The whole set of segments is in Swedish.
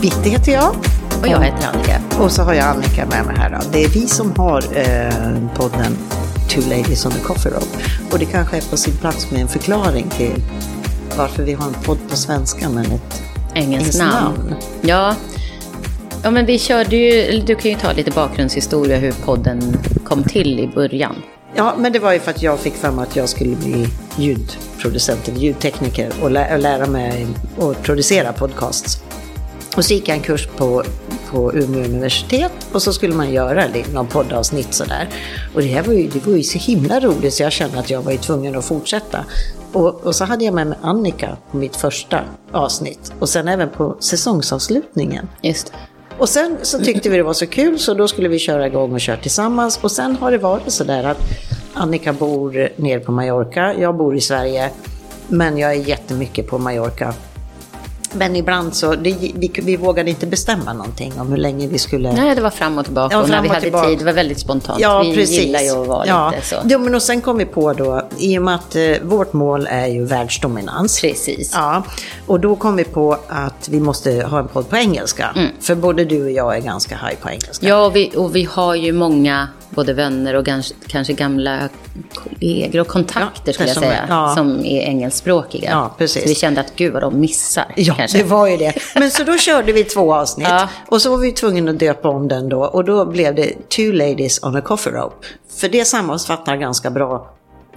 Bitte heter jag. Och jag heter Annika. Och så har jag Annika med mig här. Då. Det är vi som har eh, podden Two Ladies on the Coffee Rope. Och det kanske är på sin plats med en förklaring till varför vi har en podd på svenska men ett Engelskt namn. namn. Ja. ja, men vi körde ju, du kan ju ta lite bakgrundshistoria hur podden kom till i början. Ja, men det var ju för att jag fick mig att jag skulle bli ljudproducent eller ljudtekniker och, lä- och lära mig att producera podcasts. Och så gick jag en kurs på, på Umeå universitet och så skulle man göra det, någon poddavsnitt sådär. Och det här var ju, det var ju så himla roligt så jag kände att jag var ju tvungen att fortsätta. Och, och så hade jag med mig Annika på mitt första avsnitt och sen även på säsongsavslutningen. Just Och sen så tyckte vi det var så kul så då skulle vi köra igång och köra tillsammans. Och sen har det varit så där att Annika bor nere på Mallorca, jag bor i Sverige. Men jag är jättemycket på Mallorca. Men ibland så, det, vi, vi vågade inte bestämma någonting om hur länge vi skulle... Nej, det var fram och tillbaka Ja, och när fram vi hade tillbaka. tid, det var väldigt spontant. Ja, vi precis. gillar ju att vara ja. lite så. Ja, men och sen kom vi på då, i och med att eh, vårt mål är ju världsdominans. Precis. Ja, och då kom vi på att vi måste ha en podd på engelska. För både du och jag är ganska high på engelska. Ja, och vi, och vi har ju många, både vänner och kanske, kanske gamla kollegor och kontakter Ja, skulle jag som är- säga, ja. som är engelskspråkiga. Ja, precis. Så vi kände att gud vad de missar. Ja, kanske. det var ju det. Men så då körde vi två avsnitt. Ja. Och så var vi tvungna att döpa om den då. Och då blev det Two Ladies on a Coffee Rope. För det sammanfattar ganska bra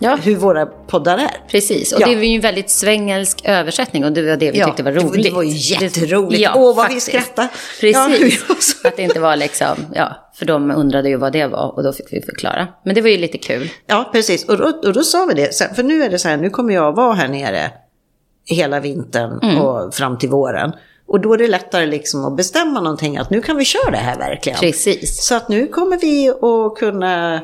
Ja. hur våra poddar är. Precis, och Ja. det var ju en väldigt svengelsk översättning och det var det vi Ja, tyckte var roligt. det var ju jätteroligt. Åh, vad vi skrattade. Precis, Ja, att det inte var liksom, ja, för de undrade ju vad det var och då fick vi förklara. Men det var ju lite kul. Ja, precis. Och då, och då sa vi det. För nu är det så här, nu kommer jag vara här nere hela vintern Mm. och fram till våren. Och då är det lättare liksom att bestämma någonting att nu kan vi köra det här verkligen. Precis. Så att nu kommer vi att kunna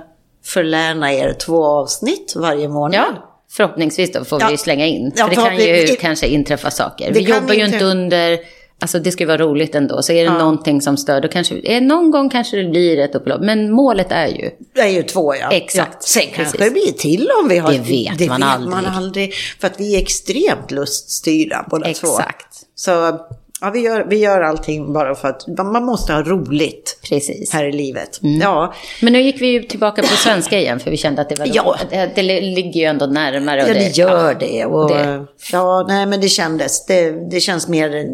förläna er två avsnitt varje månad. Ja, förhoppningsvis då får Ja. vi slänga in. Ja, för det kan ju förhoppningsvis- kanske inträffa saker. Det Vi jobbar ju inte under, alltså det ska ju vara roligt ändå. Så är det någonting som stör, då kanske, eh, någon gång kanske det blir ett upplopp. Men målet är ju, Det är ju två ja. Exakt, Ja, sen kanske det blir till om vi har... Det vet man aldrig. aldrig. För att vi är extremt luststyrda båda två. exakt. Så ja, vi, gör, vi gör allting bara för att man måste ha roligt Precis. här i livet. Mm. Ja, Men nu gick vi ju tillbaka på svenska igen för vi kände att det var Ja. det, det ligger ju ändå närmare. Och ja, det gör ja, det. Och, det. Ja, nej men det kändes. Det, det känns mer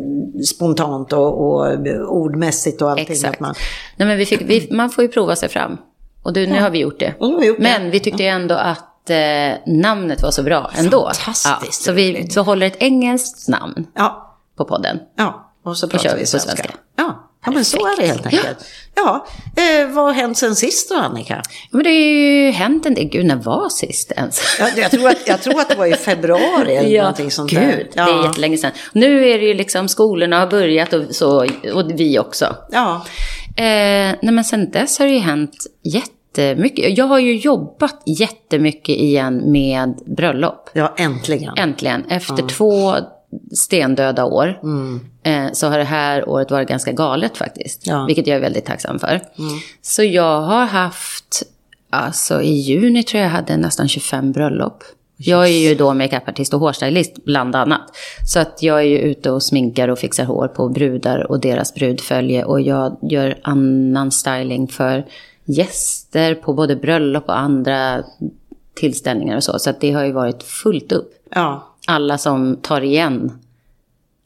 spontant och, och ordmässigt och allting. Exakt. Att man, Nej, men vi fick, vi, man får ju prova sig fram. Och du, nu har vi gjort det. Vi gjort men vi tyckte ändå att eh, namnet var så bra ändå. Fantastiskt så vi behåller ett engelskt namn ja, på podden. ja, och så pratar kör vi svenska. svenska. Ja, ja, men så är det helt enkelt. Ja, eh, vad har hänt sen sist då Annika? Men det har ju hänt en del. Gud, när var sist ens? Ja, jag, tror att, jag tror att det var i februari eller någonting sånt gud, där. det är jättelänge sedan. Nu är det ju liksom, skolorna har börjat och, så, och vi också. Ja, Eh, nej men sen dess har det ju hänt jättemycket. Jag har ju jobbat jättemycket igen med bröllop. ja, äntligen. Äntligen. Efter två stendöda år eh, så har det här året varit ganska galet faktiskt. Ja. Vilket jag är väldigt tacksam för. Så jag har haft, alltså i juni tror jag jag hade nästan 25 bröllop. Jag är ju då makeupartist och hårstylist bland annat. Så att jag är ju ute och sminkar och fixar hår på brudar och deras brudfölje. Och jag gör annan styling för gäster på både bröllop och andra tillställningar och så. Så att det har ju varit fullt upp Ja, alla som tar igen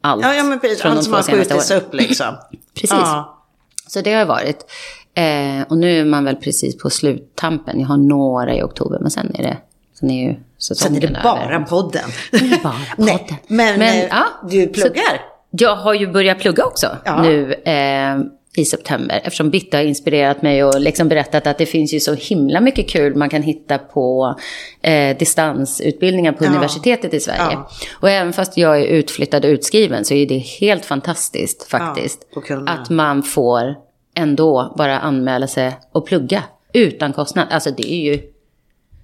allt ja, ja men precis. Allt som har skjutits upp liksom. Precis. Ja. Så det har varit. Eh, och nu är man väl precis på sluttampen. Jag har några i oktober, men sen är det, sen är ju Sen säsongen är det bara över. podden. bara Nej, podden. men, Men, eh, ja, du pluggar. Jag har ju börjat plugga också Ja. nu eh, i september. Eftersom Bitte har inspirerat mig och liksom berättat att det finns ju så himla mycket kul man kan hitta på eh, distansutbildningar på Ja. universitetet i Sverige. Ja. Och även fast jag är utflyttad och utskriven så är det helt fantastiskt faktiskt. att kunna. att man får ändå bara anmäla sig och plugga utan kostnad. Alltså det är ju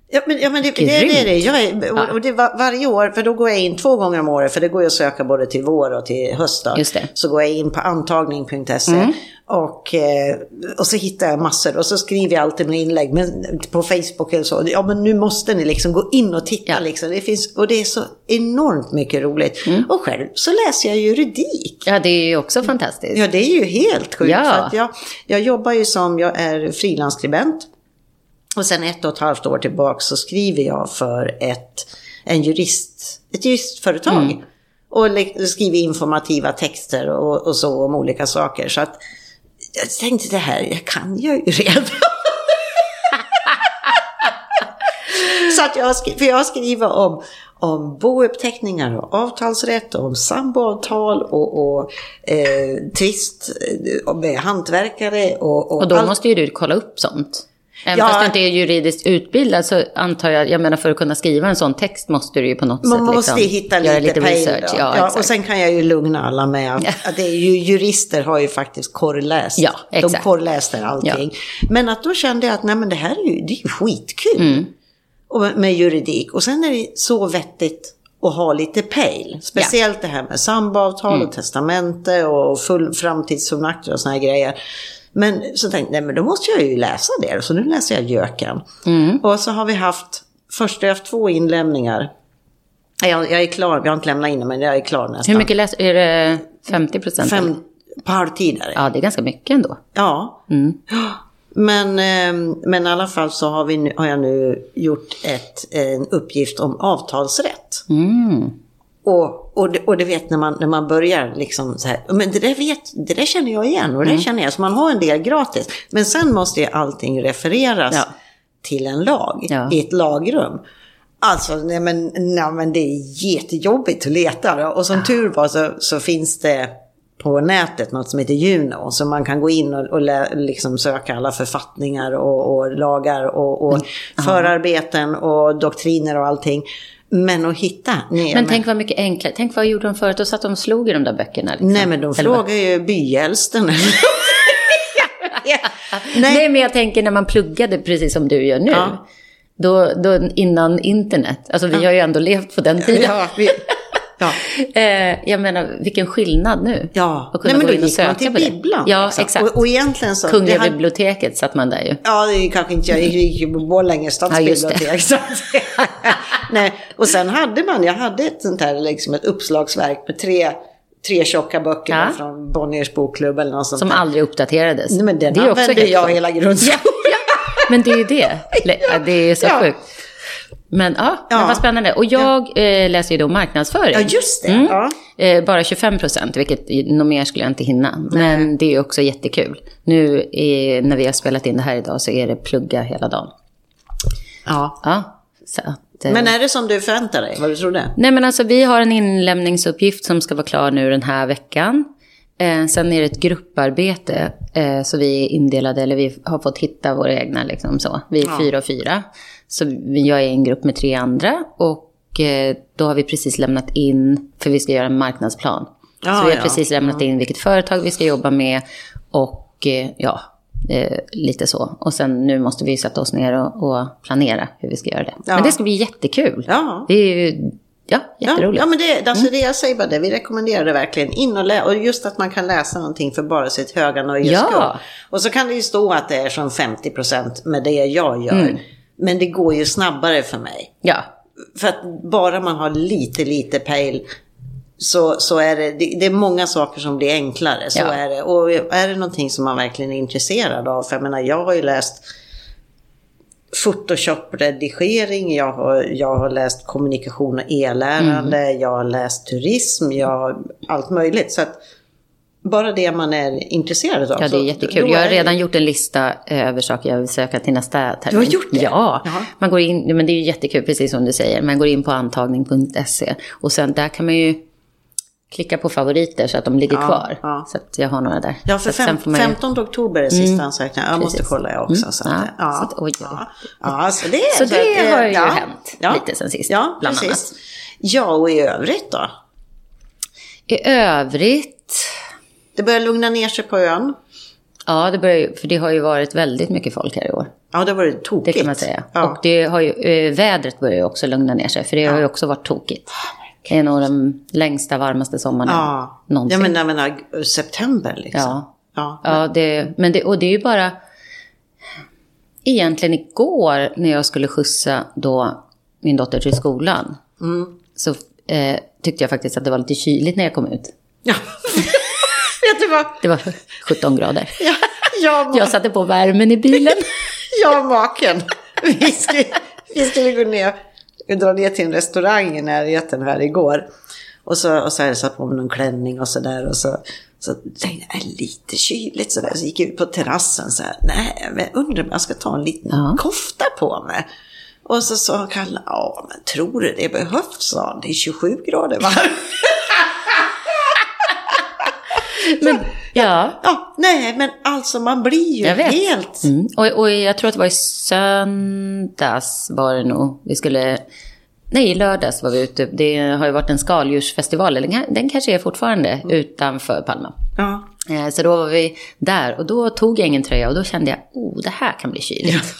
Ja, men, ja, men det, det, det är det. Jag är, och, det var, varje år, för då går jag in två gånger om året, för det går ju att söka både till vår och till höst. Så går jag in på antagning.se Mm. och, eh, och så hittar jag massor och så skriver jag alltid med inlägg men på Facebook eller så. Ja, men nu måste ni liksom gå in och titta. Ja. Liksom. Det finns, och det är så enormt mycket roligt. Mm. Och själv så läser jag juridik. Ja, det är ju också fantastiskt. Ja, det är ju helt sjukt. Ja. För att jag, jag jobbar ju som, jag är frilansskribent. Och sen ett och ett halvt år tillbaka så skriver jag för ett, en jurist, ett juristföretag. Mm. Och skriver informativa texter och, och så om olika saker. Så att jag tänkte det här, jag kan jag ju redan. Så att jag, för jag skriver om, om bouppteckningar och avtalsrätt och om samboavtal och, och eh, tvist eh, med hantverkare och, och, Och då allt. måste ju du kolla upp sånt. Även Ja. fast du inte är juridiskt utbildad så antar jag, jag menar för att kunna skriva en sån text måste du ju på något Man sätt måste liksom, hitta lite, lite research. Ja, Ja, och sen kan jag ju lugna alla med att, Ja. att det är ju, jurister har ju faktiskt korrläst. Ja, De korrläser allting. Men att då kände jag att nej men det här är ju, det är ju skitkul. Mm. Och med, juridik. Och sen är det så vettigt att ha lite pejl. Speciellt det här med samboavtal Mm. och testamente och full framtidsfullmakter och såna här grejer. Men så tänkte jag, nej men då måste jag ju läsa det. Så nu läser jag Göken. Mm. Och så har vi haft, först har jag haft två inlämningar. Jag, jag är klar, jag har inte lämnat in men jag är klar nästan. Hur mycket läser Är det 50 procent? Fem på halvtid är det. Ja, det är ganska mycket ändå. Ja. Mm. Men, eh, men i alla fall så har, vi nu, har jag nu gjort ett, en uppgift om avtalsrätt. Mm. Och, och, det, och det vet när man, när man börjar liksom så här, men det där, vet, det där känner jag igen och det Mm. känner jag, så man har en del gratis. Men sen måste ju allting refereras Ja. till en lag, Ja. i ett lagrum. Alltså, nej men, nej men det är jättejobbigt att leta. Och som tur var så, så finns det på nätet något som heter Juno. Så man kan gå in och, och lä, liksom söka alla författningar och, och lagar och, och förarbeten och doktriner och allting. Men att hitta nya Men tänk vad mycket enklare. Tänk vad gjorde de förut? Då satt de och slog i de där böckerna. Liksom. Nej men de Eller vad? frågar ju byäldsten. Nej. men jag tänker när man pluggade precis som du gör nu. Ja. Då, då innan internet. Alltså vi har ju ändå levt på den tiden. ja, vi, ja. Eh, jag menar, vilken skillnad nu. Ja, Att kunna Nej, men gå in och gick man söka till på det. bibblan. Ja, liksom. exakt. Och, och egentligen så... Kungliga det hade- biblioteket satt man där ju. Ja, det kanske inte jag. Jag gick ju på Borlänge Ja, det. stadsbibliotek. att- Nej, och sen hade man, jag hade ett sånt här liksom ett uppslagsverk med tre, tre tjocka böcker Ja. från Bonniers bokklubb eller något sånt Som där. aldrig uppdaterades. Nej, men den Det är också använde helt jag hela grundskolan. Men det är ju det. Ja, Det är så Ja. sjukt. Men ja, Ja. Men vad spännande. Och jag eh, läser ju då marknadsföring. Ja, just det. Mm. Ja. Eh, bara 25 procent, vilket något mer skulle jag inte hinna. Men det är också jättekul. Nu är, när vi har spelat in det här idag så är det plugga hela dagen. Ja. Ja, så att, eh, Men är det som du förväntar dig? Vad du trodde? Nej men alltså vi har en inlämningsuppgift som ska vara klar nu den här veckan. Eh, sen är det ett grupparbete. Eh, så vi är indelade, eller vi har fått hitta våra egna liksom så. Vi är Ja. fyra och fyra. Så jag är i en grupp med tre andra. Och eh, då har vi precis lämnat in, för vi ska göra en marknadsplan. Ja, så vi har ja. precis lämnat in vilket företag vi ska jobba med. Och eh, ja, eh, lite så. Och sen nu måste vi sätta oss ner och, och planera hur vi ska göra det. Ja. Men det ska bli jättekul. Ja. Det är ju, ja, Ja, jätteroligt. ja men det, Mm. alltså det jag säger bara det, vi rekommenderar det verkligen. In och, lä- och just att man kan läsa någonting för bara sitt höga nöjes Ja. skull. Och så kan det ju stå att det är som 50% med det jag gör. Mm. Men det går ju snabbare för mig. Ja, För att bara man har lite, lite pejl så, så är det, det, det är många saker som blir enklare. Så Ja. är det. Och är det någonting som man verkligen är intresserad av, för jag menar jag har ju läst Photoshop-redigering, jag har, jag har läst kommunikation och e-lärande, Mm. jag har läst turism, jag allt möjligt. Så att bara det man är intresserad av. ja det är jättekul. då Jag har är redan gjort en lista över saker jag vill söka till nästa termin. Du har gjort det? Ja. Jaha. Man går in, men det är ju jättekul, precis som du säger. Man går in på antagning.se och sen där kan man ju klicka på favoriter så att de ligger Ja, kvar. ja. Så att jag har några där. Ja, för fem, ju- 15 oktober är sista ansökningen. Jag måste Precis. kolla jag också. Mm. Så, att, Ja, ja, så att- oj, oj. ja, ja, så det, Så det att, har ju ja, hänt ja, lite sen sist, Ja, bland precis. Ja, och i övrigt då? I övrigt, Det börjar lugna ner sig på ön. Ja, det börjar, för det har ju varit väldigt mycket folk här i år. Ja, det var det Det tokigt. kan man säga. Ja. Och det har ju, eh, vädret börjar ju också lugna ner sig, för det har ju också varit tokigt. Det är en av de längsta, varmaste sommarna ja. någonsin. Jag menar, jag menar september liksom. Ja. Ja. Ja, det, men det, och det är ju bara... Egentligen igår när jag skulle skjutsa då min dotter till skolan. Mm. Så eh, tyckte jag faktiskt att det var lite kyligt när jag kom ut. ja. Vet du vad? Det var 17 grader. Ja, jag, Jag satte på värmen i bilen. jag och maken, vi skulle, vi skulle gå ner dra ner till en restaurang i närheten här igår. Och så, och så hade jag satt på mig någon klänning och sådär. Och så, så tänkte jag, "Äh, lite kyligt sådär. Så gick jag ut på terrassen så här. Nej, men undrar om jag ska ta en liten Ja. kofta på mig. Och så sa Kalle, ja men tror du det behövs? sa han. Det är 27 grader varmt. Men, ja, Ja, nej men alltså man blir ju helt... Mm. Och, och jag tror att det var i söndags var det nog. Vi skulle... Nej, i lördags var vi ute. Det har ju varit en skaldjursfestival, eller den- kanske är fortfarande, utanför Palma. Ja. Eh, Så då var vi där och då tog jag ingen tröja och då kände jag, oh, det här kan bli kyligt.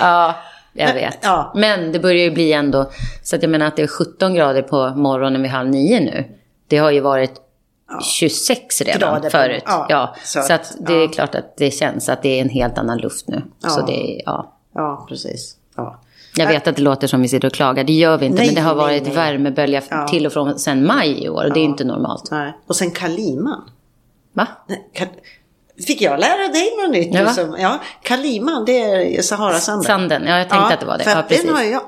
ja, jag vet. Ja. Men det börjar ju bli ändå, så att jag menar att det är 17 grader på morgonen vid halv nio nu. Det har ju varit 26 redan Grader förut. ja, Ja, så så, att- det är ja. klart att det känns att det är en helt annan luft nu. Så Ja. det är, ja. Ja, precis. Ja. Jag vet att det låter som vi sitter och klagar, det gör vi inte. Nej, men det har varit nej. värmebölja Ja. till och från sedan maj i år och det är inte normalt. Nej. Och sen Kaliman. Va? Ka- Fick jag lära dig något nytt? Ja, va? Som, ja, Kaliman, det är Saharasanden. Sanden, ja jag tänkte att det var det. För Ja, precis. den har jag...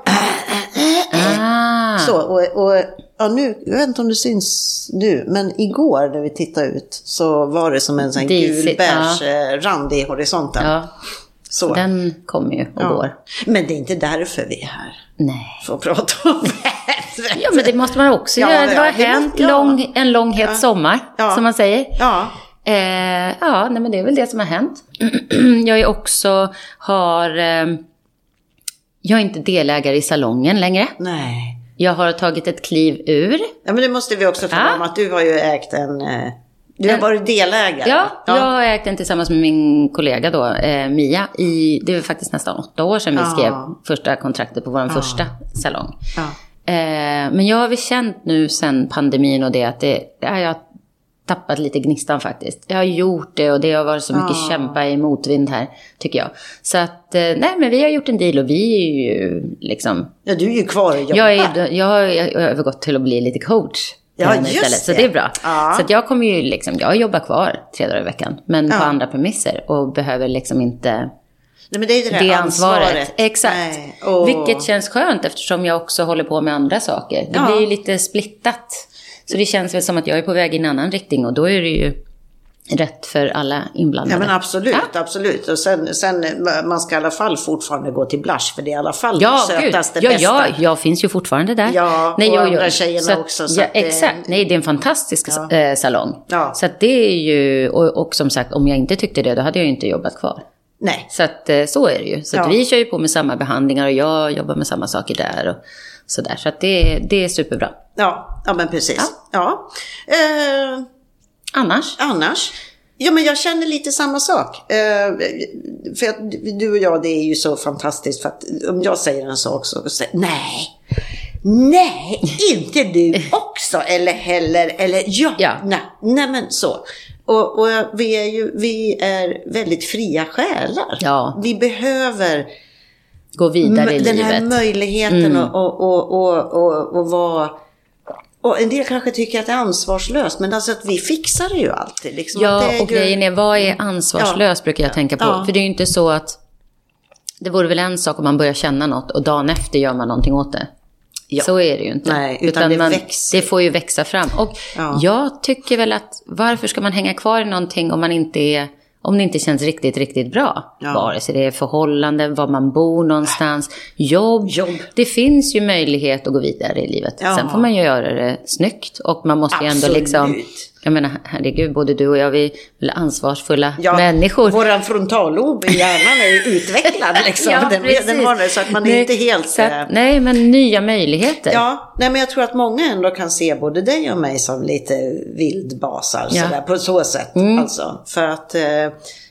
Ah. Så, och, och ja, nu, jag vet inte om det syns nu, men igår när vi tittade ut så var det som en sån gulbärs eh, rand i horisonten. Ja, så. den kommer ju och Ja. går. Men det är inte därför vi är här. Nej. För att prata om vädret. Ja, men det måste man också Ja, göra. Det ja, har det hänt måste- ja. lång, en lång het sommar, Ja. som man säger. Ja, Eh, ja, nej, men det är väl det som har hänt. jag är också, har... Eh, jag är inte delägare i salongen längre. nej. Jag har tagit ett kliv ur. Ja, men det måste vi också tala Ja. om att du har ju ägt en... eh, Du har En- varit delägare. Ja, jag har ägt den tillsammans med min kollega då, eh, Mia. I, det är faktiskt nästan åtta år sedan vi Ja. skrev första kontraktet på vår första salong. Ja. Eh, men jag har väl känt nu sen pandemin och det att det, ja, jag tappat lite gnistan faktiskt. Jag har gjort det och det har varit så mycket Ja. kämpa i motvind här, tycker jag. Så att, eh, nej men vi har gjort en deal och vi är ju liksom... ja, du är ju kvar och jobbar. Jag, är, jag har övergått till att bli lite coach. Ja, just Så det. det är bra. Ja. Så att jag kommer ju liksom, jag jobbar kvar tre dagar i veckan. Men på Ja. andra premisser och behöver liksom inte Nej, men det är det, där det ansvaret. ansvaret. Exakt. Nej. Vilket känns skönt eftersom jag också håller på med andra saker. Det Ja. blir ju lite splittat. Så det känns väl som att jag är på väg i en annan riktning och då är det ju rätt för alla inblandade. Ja men absolut, absolut. Och sen, sen, man ska i alla fall fortfarande gå till Blush för det är i alla fall Ja, det sötaste, Ja, bästa. ja, jag finns ju fortfarande där. Ja, och andra tjejerna så att, också, så ja, det- exakt. Nej, det är en fantastisk eh, salong. Ja. Så att det är ju, och, och som sagt, om jag inte tyckte det, då hade jag ju inte jobbat kvar. Nej. Så att eh, så är det ju. Så Ja. att vi kör ju på med samma behandlingar och jag jobbar med samma saker där och sådär. Så att det, det är superbra. Ja, ja men precis. Ja. Eh, Annars? annars? Ja men jag känner lite samma sak. Eh, för att du och jag det är ju så fantastiskt för att om jag säger en sak så säger nej. Nej, inte du också eller heller eller ja. Ja. Nej, nej men så. Och, och vi är ju vi är väldigt fria själar. Ja. Vi behöver Gå vidare i den här livet. Mm. möjligheten att och, och, och, och, och vara... Och en del kanske tycker att det är ansvarslöst, men alltså att vi fixar det ju alltid. Liksom. Ja, och ju... grejen är, vad är ansvarslöst brukar jag tänka på. Ja. För det är ju inte så att... Det vore väl en sak om man börjar känna något och dagen efter gör man någonting åt det. Ja. Så är det ju inte. Nej, utan det man, det får ju växa fram. Och Ja. jag tycker väl att varför ska man hänga kvar i någonting om man inte är... Om det inte känns riktigt, riktigt bra. Ja. Vare sig det är förhållanden, var man bor någonstans, jobb. Jobb. Det finns ju möjlighet att gå vidare i livet. Ja. Sen får man ju göra det snyggt. Och man måste ju ändå Absolut. liksom Jag menar, herregud, både du och jag, vi är ansvarsfulla Ja, människor. Våran frontallob i hjärnan är ju utvecklad liksom. Ja, den, den har det så att man är Nej, inte helt... Så att, eh, nej, men nya möjligheter. Ja, nej men jag tror att många ändå kan se både dig och mig som lite vildbasar Ja. sådär, på så sätt. Alltså. För att eh,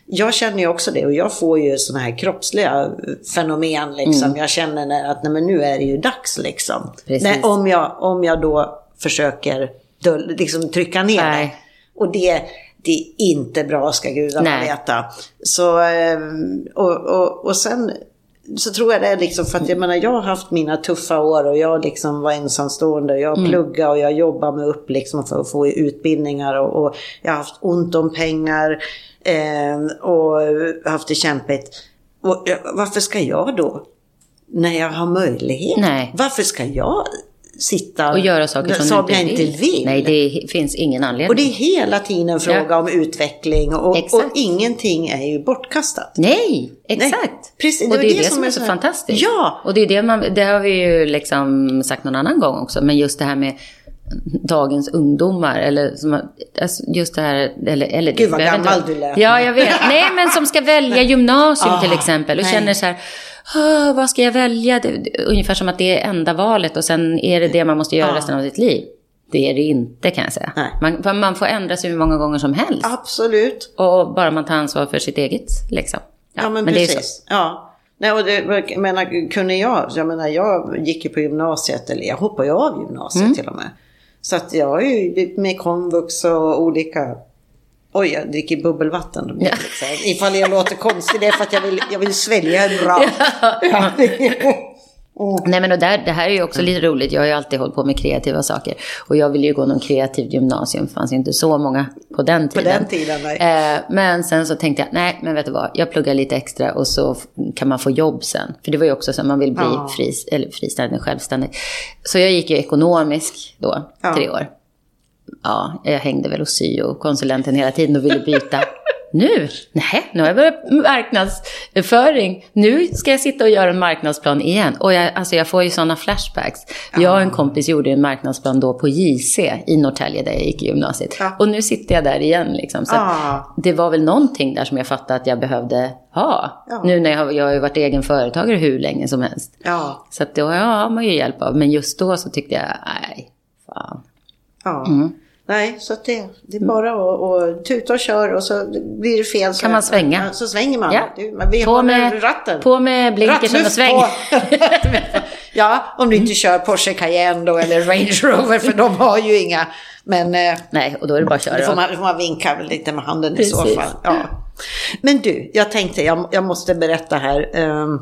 jag känner ju också det och jag får ju sådana här kroppsliga fenomen liksom. Mm. Jag känner att nej, men nu är det ju dags liksom. Precis. Nej, om, jag, om jag då försöker döl, liksom trycka ner Nej. det. Och det, det är inte bra ska gudarna veta. Så, eh, och, och, och sen så tror jag det är liksom för att jag menar jag har haft mina tuffa år och jag liksom var ensamstående. Jag Mm. pluggade och jag jobbade mig upp liksom för att få utbildningar och, och jag har haft ont om pengar eh, och haft det kämpigt. Och varför ska jag då, när jag har möjlighet, Nej. varför ska jag sitta Och göra saker som, som du jag inte inte vill? Nej, det finns ingen anledning. Och det är hela tiden en fråga Ja. om utveckling och, och ingenting är ju bortkastat. Nej, exakt. precis. och det är det, som som är är så så fantastiskt. Ja. Och det är det man, det har vi ju liksom sagt någon annan gång också, men just det här med dagens ungdomar, eller som, alltså just det här, eller, eller Gud, vad gammal du lät. Ja, jag vet. Nej, men som ska välja gymnasium Ah, till exempel och nej. känner så här, "Ah, vad ska jag välja? Det, ungefär som att det är enda valet och sen är det det man måste göra Ja. resten av sitt liv. Det är det inte kan jag säga. Man, man får ändra sig hur många gånger som helst. Absolut. Och bara man tar ansvar för sitt eget liksom. Ja, men, det är så. precis. Ja. Nej, och det, jag menar, kunde jag, jag menar jag gick ju på gymnasiet, eller jag hoppade ju av gymnasiet Mm. till och med. Så att jag har ju med komvux och olika Oj, jag dricker bubbelvatten. Så här. Ifall jag låter konstig, det är för att jag vill, jag vill svälja bra. Ja. Nej men och där, det här är ju också lite roligt. Jag har ju alltid hållit på med kreativa saker. Och jag ville ju gå någon kreativ gymnasium. Det fanns ju inte så många på den tiden. den tiden. Eh, men sen så tänkte jag, nej men vet du vad. Jag pluggar lite extra och så kan man få jobb sen. För det var ju också så att man vill bli Ja. fri, eller fristående, självständig. Så jag gick ju ekonomisk då, Ja. tre år. Ja, jag hängde väl hos syo-konsulenten hela tiden och ville byta. Nu? Nej, nu har jag börjat marknadsföring. Nu ska jag sitta och göra en marknadsplan igen. Och jag, alltså jag får ju sådana flashbacks. Jag och en kompis gjorde en marknadsplan då på JC i Norrtälje där jag gick i gymnasiet. Ja. Och nu sitter jag där igen liksom. Så Ah. det var väl någonting där som jag fattade att jag behövde ha. Ja. Nu när jag har, jag har ju varit egen företagare hur länge som helst. Ja, Så att då har man ju hjälp av. Men just då så tyckte jag, nej, fan. ja. Mm. Nej, så det, det är bara att, att tuta och köra och så blir det fel. Så Kan man svänga. Ja, Så svänger man. Ja. Du, men vi På med, ratten. på med blinkersen och sväng. ja, om du inte kör Porsche Cayenne då eller Range Rover för de har ju inga. Men eh, Nej, och då är det bara att då köra. får man, då får man vinka lite med handen i så Precis. fall. Ja. Men du, jag tänkte jag, jag måste berätta här. ehm,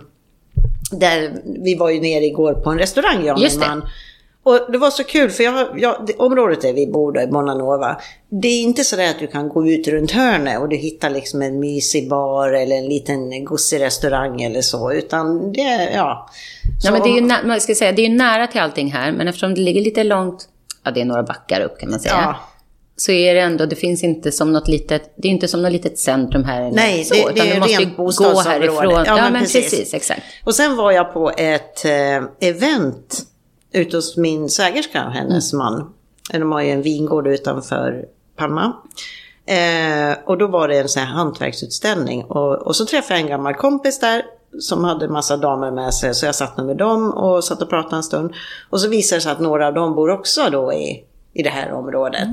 där, vi var ju nere igår på en restaurang jag och min man. Och det var så kul för jag, jag, det, området där vi bor då, i Bonanova. Det är inte så att du kan gå ut runt hörnet och du hittar liksom en mysig bar eller en liten gosig restaurang eller så. Utan det ja. Så Ja, men det är ju nä- man ska säga, det är nära till allting här, men eftersom det ligger lite långt, ja det är några backar upp kan man säga. Ja. Så är det ändå, det finns inte som något litet, det är inte som något litet centrum här. Nej, så, det- utan det är du måste rent gå härifrån. Ja, Ja, men, precis. precis. exakt. Och sen var jag på ett eh, event ute hos min svägerska och hennes man. De har ju en vingård utanför Palma. Eh, och då var det en sån här hantverksutställning. Och, och så träffade jag en gammal kompis där som hade en massa damer med sig. Så jag satt med dem och satt och pratade en stund. Och så visade det sig att några av dem bor också då i, i det här området.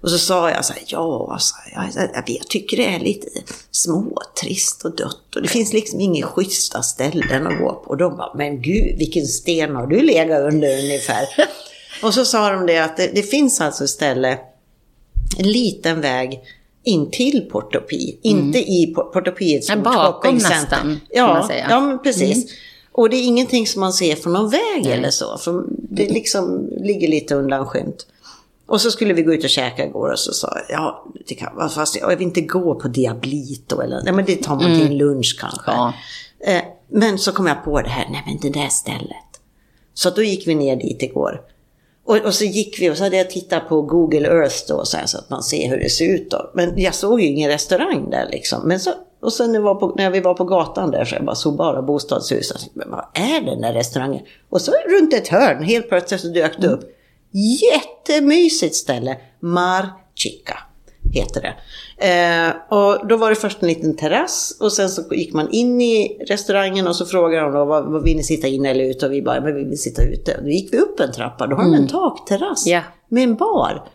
Och så sa jag så här, ja, så här, jag, jag, jag tycker det är lite småtrist och dött. Och det finns liksom inga schyssta ställen att gå på. Och de bara, men gud, vilken sten har du legat under ungefär? och så sa de det att det, det finns alltså ställe, en liten väg in till Portopi. Inte i Por- Portopi är ett Ja, bakom nästan, kan Ja, man säga. Mm. ja, men precis. Och det är ingenting som man ser från någon väg eller så. För det liksom ligger lite undanskymt. Och så skulle vi gå ut och käka igår och så sa jag, ja, det kan, fast jag vill inte gå på Diablito eller, nej men det tar man till en lunch kanske. Ja. Eh, men så kom jag på det här, nej men det där stället. Så då gick vi ner dit igår. Och, och så gick vi och så hade jag tittat på Google Earth då så, här, så att man ser hur det ser ut då. Men jag såg ju ingen restaurang där liksom. Men så, och sen när, vi var på, när vi var på gatan där så jag bara såg bara bostadshus. Tänkte, men vad är den där restaurangen? Och så runt ett hörn helt plötsligt så dök det upp. Jättemysigt ställe. Chica heter det. Eh, och då var det först en liten terrass och sen så gick man in i restaurangen och så frågade de då, vad, vad vill ni sitta inne eller ute? Och vi bara, men vi vill sitta ute. Då gick vi upp en trappa, då har de en takterrass Ja. med en bar.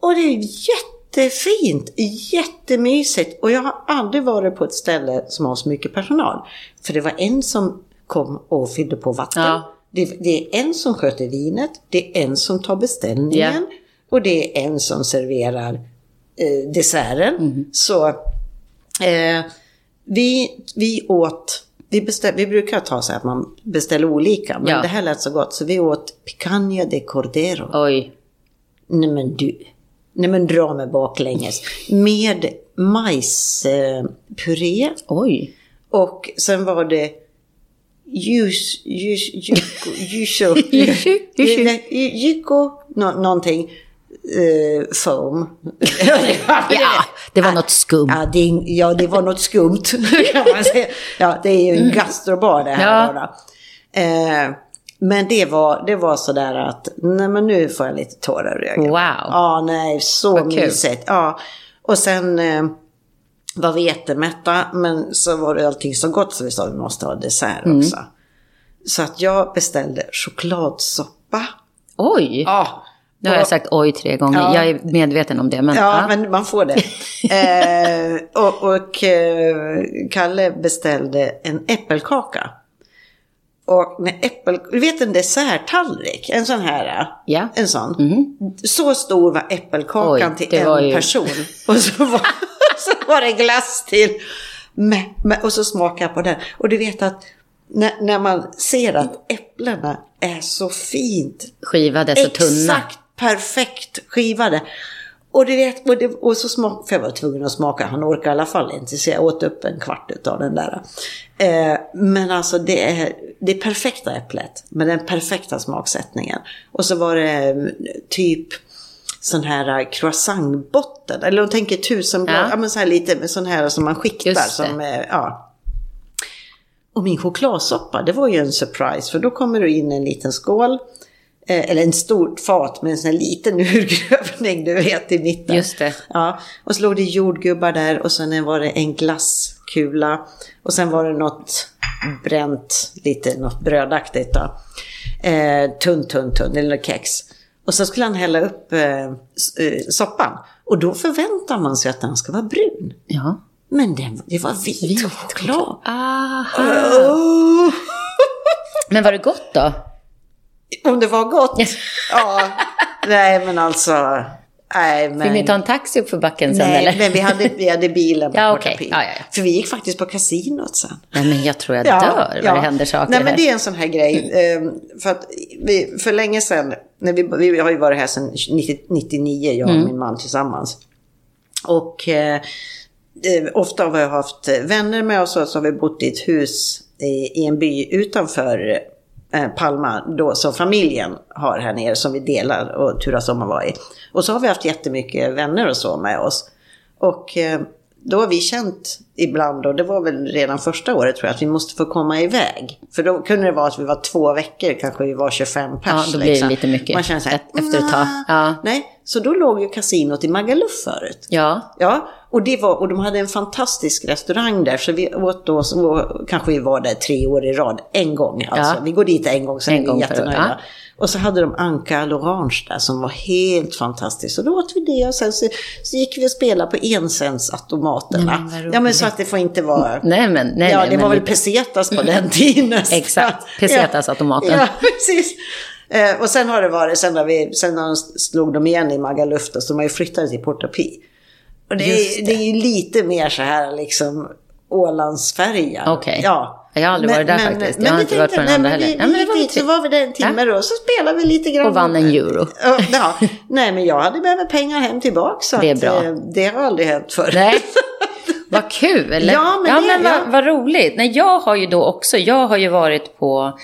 Och det är jättefint, jättemysigt. Och jag har aldrig varit på ett ställe som har så mycket personal. För det var en som kom och fyllde på vatten. Ja. Det, det är en som sköter vinet, det är en som tar beställningen och det är en som serverar eh, desserten. Mhm. Så eh, vi, vi åt, vi, beställ, vi brukar ta så att man beställer olika, men Ja. det här lät så gott så vi åt picanha de cordero. Oj. Nej men du. Nej men dra mig baklänges. Med majspuré. Oj. Och sen var det ljus, ljus, jyko, jyko, nå- någonting, eh, foam. Ja, det var något skumt. Ja det, ja, det var något skumt. Ja, det är ju en gastrobar det här. Ja. Eh, men det var, det var sådär att, nej men nu får jag lite tårar i ögonen. Wow. Ja, nej, så Vad kul. mysigt. Ja. Och sen eh, var vi jättemätta, men så var det allting så gott så vi sa att vi måste ha dessert Mm. också. Så att jag beställde chokladsoppa. Oj. Ja. Nu har jag sagt oj tre gånger. Ja. Jag är medveten om det. Men, Ja, ja. men man får det. eh, och och eh, Kalle beställde en äppelkaka. Och med äppel, du vet en desserttallrik, en sån här. Ja. En sån. Så stor var äppelkakan Oj, till en ju- person. Och så var, så var det glass till. Med, med, och så smakade jag på den. Och du vet att när, när man ser att äpplena är så fint Skivade så tunna. Exakt perfekt skivade. Och, du vet, och, det, och så smak, för jag var tvungen att smaka, han orkar i alla fall inte, så jag åt upp en kvart av den där. Eh, men alltså det är det perfekta äpplet med den perfekta smaksättningen. Och så var det eh, typ sån här croissantbotten, eller de tänker tusenblad, Ja. ja. men så här lite med sån här som man skiktar. Det. Som, eh, ja. Och min chokladsoppa, det var ju en surprise, för då kommer du in en liten skål, eh, eller en stort fat med en sån här liten urgröpning, du vet, i mitten. Just det. Ja, och så låg det jordgubbar där och sen var det en glasskula och sen var det något bränt, lite något brödaktigt då. Eh, tunn, tunn, tunn, eller kex. Och så skulle han hälla upp eh, eh, soppan. Och då förväntar man sig att den ska vara brun. Ja. Men den, det var vit choklad. Aha. Oh. Men var det gott då? Om det var gott? Ja, nej men alltså. Nej, men... Fick ni ta en taxi upp för backen sen Nej, eller? men vi hade, vi hade bilen på Ja. Pil. Ja, ja, ja. För vi gick faktiskt på kasinot sen. Nej, men jag tror jag dör vad det händer saker Nej, men här. det är en sån här grej. eh, För att vi, för länge sedan, när vi, vi har ju varit här sedan 90 99, jag och Mm. min man tillsammans. Och eh, eh, ofta har vi haft vänner med oss och så har vi bott i ett hus i, i en by utanför eh, Palma då, som familjen har här nere som vi delar och turas om att vara i. Och så har vi haft jättemycket vänner och så med oss. Och eh, då har vi känt ibland, och det var väl redan första året tror jag, att vi måste få komma iväg. För då kunde det vara att vi var två veckor, kanske vi var 25 pers. Ja, då blir det lite mycket Man känner så här, efter ett tag. Ja. Nej, så då låg ju kasinot i Magaluf förut. Ja. Ja, och, det var, och de hade en fantastisk restaurang där, så vi åt då, så kanske vi var där tre år i rad, en gång. Alltså. Ja. Vi går dit en gång, sen En är vi jättenöjda. ja. Och så hade de Anka l'orange där som var helt fantastiskt. Så då åt vi det och sen så, så gick vi och spelade på. Nej, roligt. ja, men så att det får inte vara... Nej, men... Nej, ja, nej, det men var väl lite- pesetas på den tiden. Exakt, pesetasautomaten. Ja, ja, precis. Eh, och sen har det varit, sen när, vi, sen när de slog de igen i Magaluf då, så de har ju flyttat till Portapi. Och det är, det är ju lite mer så här liksom Ålandsfärja. Okej. Ja. Jag har aldrig varit där faktiskt. Jag har vi inte varit på den andra men vi, heller. Ja, men det var dit, så var vi där en timme då och så spelade vi lite grann. Och vann en euro. Ja, ja. nej men jag hade mig pengar hem tillbaka. Så Det är att, bra. eh, det har aldrig hänt förr. Nej. Vad kul! Ja, men ja, det- men ja. vad, vad roligt. Nej, jag har ju då också, jag har ju varit på,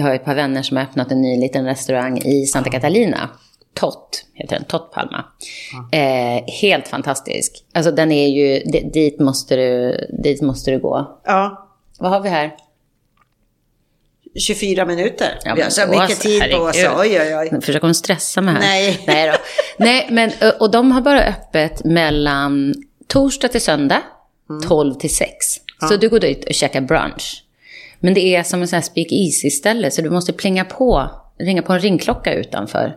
jag har ett par vänner som har öppnat en ny liten restaurang i Santa Catalina. Tott heter den, Tott Palma. Eh, helt fantastisk. Alltså den är ju, di- dit måste du, dit måste du gå. Ja. Vad har vi här? 24 minuter. Ja, vi har så mycket alltså, tid på oss. Oj, oj, oj. Försöker hon stressa mig här? Nej. Nej, då. Nej men, och de har bara öppet mellan torsdag till söndag, Mm. 12 till 6. Så du går dit och käkar brunch. Men det är som en sån här speak easy-ställe, så du måste plinga på, ringa på en ringklocka utanför.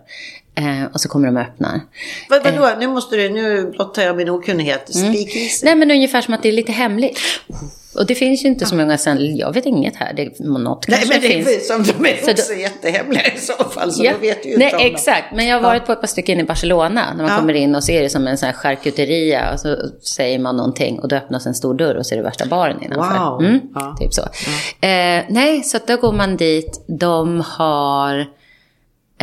Eh, och så kommer de och öppnar. Vad, vadå? Nu måste du, nu blottar jag min okunnighet. Mm. Speak easy. Nej, men ungefär som att det är lite hemligt. Och det finns ju inte så många sen, jag vet inget här, det, något Nej, kanske men det finns. är som de är Så också jättehemliga i så fall, så Ja. då vet du ju Nej, inte om dem. exakt. Men jag har varit på ett par stycken i Barcelona. När man Ja. kommer in och ser det som en sån här charkuteria. Och så säger man någonting och då öppnas en stor dörr och så är det värsta baren innanför. Wow. Mm, Ja. Typ så. Eh, nej, så då går man dit. De har...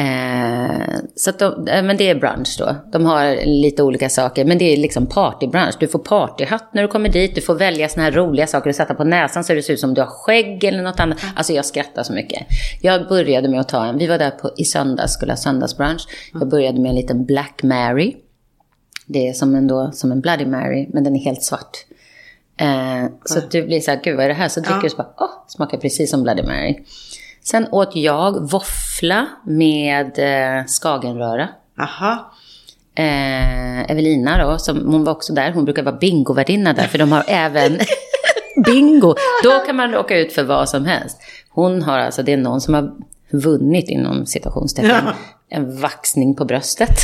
Eh, så de, eh, men det är brunch då. De har lite olika saker. Men det är liksom partybrunch. Du får partyhatt när du kommer dit. Du får välja såna här roliga saker att sätta på näsan så det ser ut som du har skägg eller något annat. Alltså jag skrattar så mycket. Jag började med att ta en, vi var där på, i söndags, skulle ha söndagsbrunch. Jag började med en liten Black Mary. Det är som en, då, som en Bloody Mary, men den är helt svart. Eh, så du blir så här, gud vad är det här? Så dricker Ja. du så bara, åh, smakar precis som Bloody Mary. Sen åt jag våffla med eh, skagenröra. Aha. Eh, Evelina då, som, hon var också där, hon brukar vara bingovärdinna där, för de har även bingo. Då kan man råka ut för vad som helst. Hon har alltså, det är någon som har vunnit inom citationstecken, Ja. en vaxning på bröstet.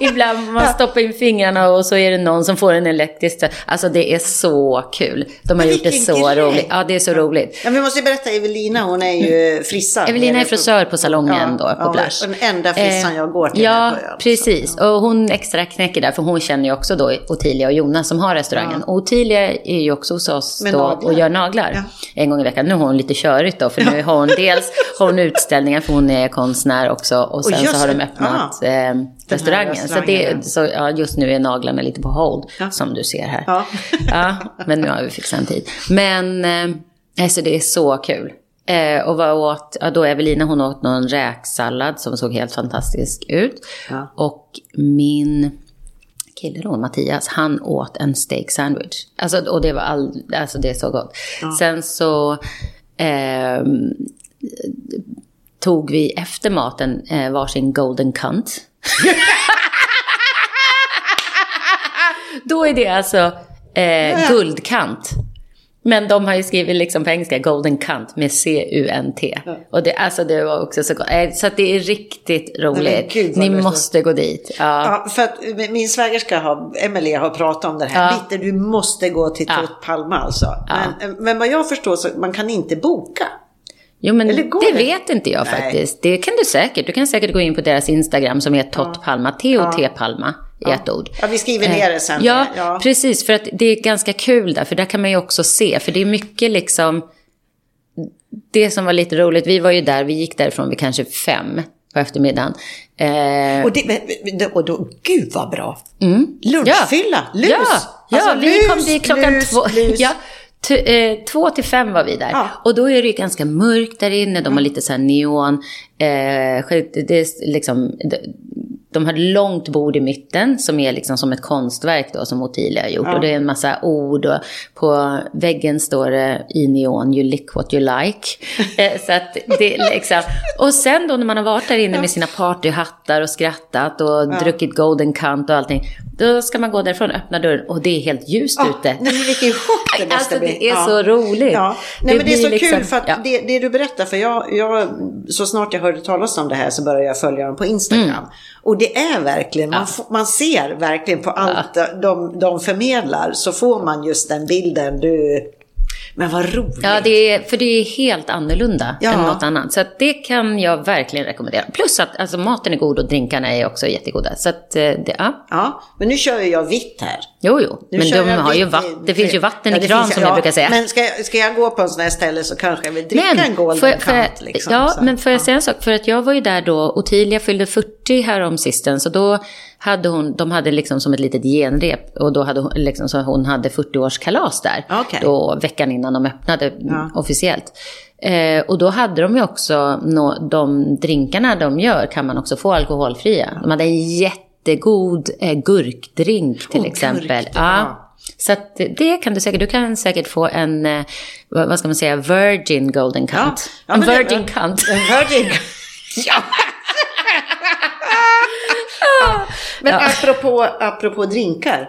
Ibland man stoppar in fingrarna och så är det någon som får en elektrisk. Alltså det är så kul. De har Men gjort det så grej. roligt. Ja, det är så roligt. Ja, vi måste ju berätta Evelina, hon är ju frissa. Evelina nere är frisör på salongen då, på ja, Blush. Den enda frissan Eh, jag går till. Ja, precis. Och hon extra knäcker där, för hon känner ju också då Ottilia och Jonas som har restaurangen. Och Ottilia är ju också hos oss Med då naglar. och gör naglar Ja. en gång i veckan. Nu har hon lite körigt då, för nu har hon dels har hon utställningar, för hon är konstnär också. Och sen just så har de öppnat eh, restaurangen. Så, restaurangen, det, så ja, just nu är naglarna lite på hold, Ja. som du ser här. Ja. ja, men nu har vi fixat en tid. Men eh, alltså det är så kul. Eh, och vad åt, ja, då Evelina hon åt någon räksallad som såg helt fantastisk ut. Ja. Och min kille då, Mattias, han åt en steak sandwich. Alltså, och det var all, alltså det är så gott. Sen så ehm, tog vi efter maten eh, varsin golden cunt. Då är det alltså eh, guldkant. Men de har ju skrivit liksom på engelska golden cunt med C-U-N-T. Och det, alltså det var också så gott. Eh, Så det är riktigt roligt. gud, Ni måste gå dit. Ja. Ja, för att min svägerska har, Emelie har pratat om det här. Ja. Bitte, du måste gå till Ja. Palma alltså. Men, men vad jag förstår så man kan inte boka. Jo, men det det? vet inte jag Nej. faktiskt. Det kan du säkert. Du kan säkert gå in på deras Instagram som är Tott Palma, T-O-T Palma i ett ord. Ja, vi skriver ner det sen. Ja, Ja. precis. För att det är ganska kul där, för där kan man ju också se. För det är mycket liksom... Det som var lite roligt, vi var ju där, vi gick därifrån vid kanske fem på eftermiddagen. Eh, Och, det, och då, gud vad bra. Mm. Lunchfylla, lus. Ja, ja Alltså, vi lus, kom dit klockan lus, två. lus. Ja, t- eh, två till fem var vi där. Ja. Och då är det ju ganska mörkt där inne. De har lite så här neon. Eh, det är liksom, de, har ett långt bord i mitten som är liksom som ett konstverk då som Ottilia har gjort. Och det är en massa ord och på väggen står det i neon you lick what you like. Eh, så att det liksom, och sen då när man har varit där inne med sina partyhattar och skrattat och druckit golden cunt och allting. Då ska man gå därifrån och öppna dörren och det är helt ljust Ja, ute. nej, vilken chock det måste Alltså, bli. det är så roligt. Ja. Nej, Det men det är så liksom- kul för att ja. det, det du berättar, för jag, jag, så snart jag hörde talas om det här så började jag följa dem på Instagram. Mm. Och det är verkligen, man, får- man ser verkligen på allt de, de förmedlar så får man just den bilden du... Men vad roligt. Ja, det är, för det är helt annorlunda Ja. än något annat. Så det kan jag verkligen rekommendera. Plus att alltså, maten är god och drinkarna är också jättegoda. Så att, eh, det, ja. Ja, men nu kör jag vitt här. Jo, jo. Nu Men de har ju vatten. Det finns ju vatten Ja, i kran finns- som ja, jag brukar säga. Men ska jag, ska jag gå på en sån här ställe så kanske jag vill dricka en golden jag, Count, liksom, ja, så. men får jag säga en sak? För att jag var ju där då, Ottilia fyllde 40 här om sisten, så då hade hon, de hade liksom som ett litet genrep och då hade hon, liksom, så hon hade 40-årskalas där. Okej. Då veckan innan de öppnade Ja. officiellt. Eh, och då hade de ju också, nå, de drinkarna de gör kan man också få alkoholfria. De hade en jättegod eh, gurkdrink till Oh, exempel. gurk, ja. Så att det kan du säkert, du kan säkert få en, eh, vad ska man säga, virgin golden cunt. Ja, en men det- virgin cunt. En virgin. ja. ja. Men Ja. Apropå, apropå drinkar.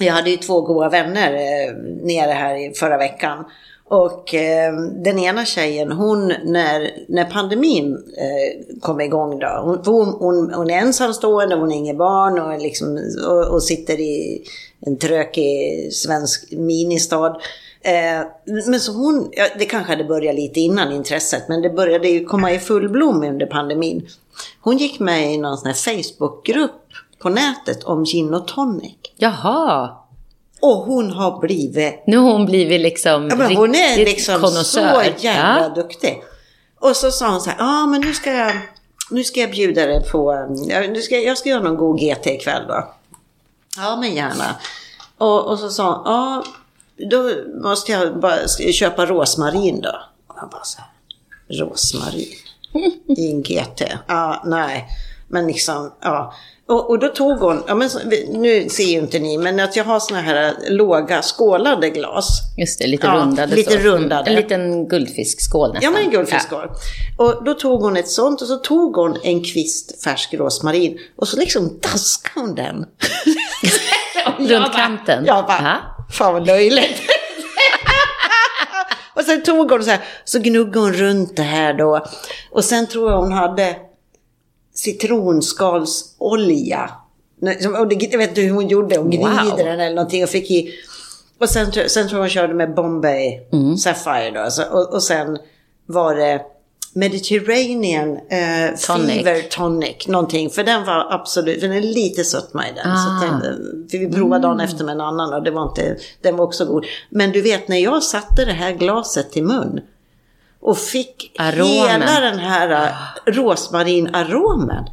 Jag hade ju två goda vänner eh, nere här i förra veckan. Och eh, den ena tjejen, hon när, när pandemin eh, kom igång då. Hon, hon, hon, hon är ensamstående, hon är inget barn och, liksom, och, och sitter i en trökig svensk ministad. Eh, men så hon, ja, det kanske hade börjat lite innan intresset, men det började ju komma i full blom under pandemin. Hon gick med i någon sån här Facebookgrupp på nätet om gin och tonic. Jaha, Och hon har blivit nu har hon blivit liksom Ja, men hon är liksom konnässör. så jävla Ja. duktig. Och så sa hon så här, ja ah, men nu ska jag, nu ska jag bjuda dig på, nu ska, jag ska göra någon god GT ikväll då. Ja men gärna. Och, och så sa hon, ja då måste jag bara köpa rosmarin då. Och jag bara så här, rosmarin i en GT? Ja, nej. Men liksom, ja. Och, och då tog hon, ja, men nu ser ju inte ni, men att jag har såna här låga skålade glas. Just det, lite Ja, rundade. lite så. Rundade. En liten guldfiskskål Ja, nästan. men en guldfiskskål. Och då tog hon ett sånt och så tog hon en kvist färsk rosmarin och så liksom daskade hon den. Runt kanten. Jag bara, Ja. fan vad löjligt. och sen tog hon så här, så gnuggade hon runt det här då. Och sen tror jag hon hade citronskalsolja. Och det, jag vet inte hur hon gjorde, hon Wow. gnider den eller någonting och fick i. Och sen, sen tror jag hon körde med Bombay Mm. Sapphire då. Så, och, och sen var det Mediterranean eh, Tonic. Fever Tonic, någonting. För den var absolut, den är lite sötma i den. Ah. Så den, för vi provade dagen efter med en annan och det var inte, den var också god. Men du vet när jag satte det här glaset till mun och fick Aromen. hela den här äh, rosmarinaromen.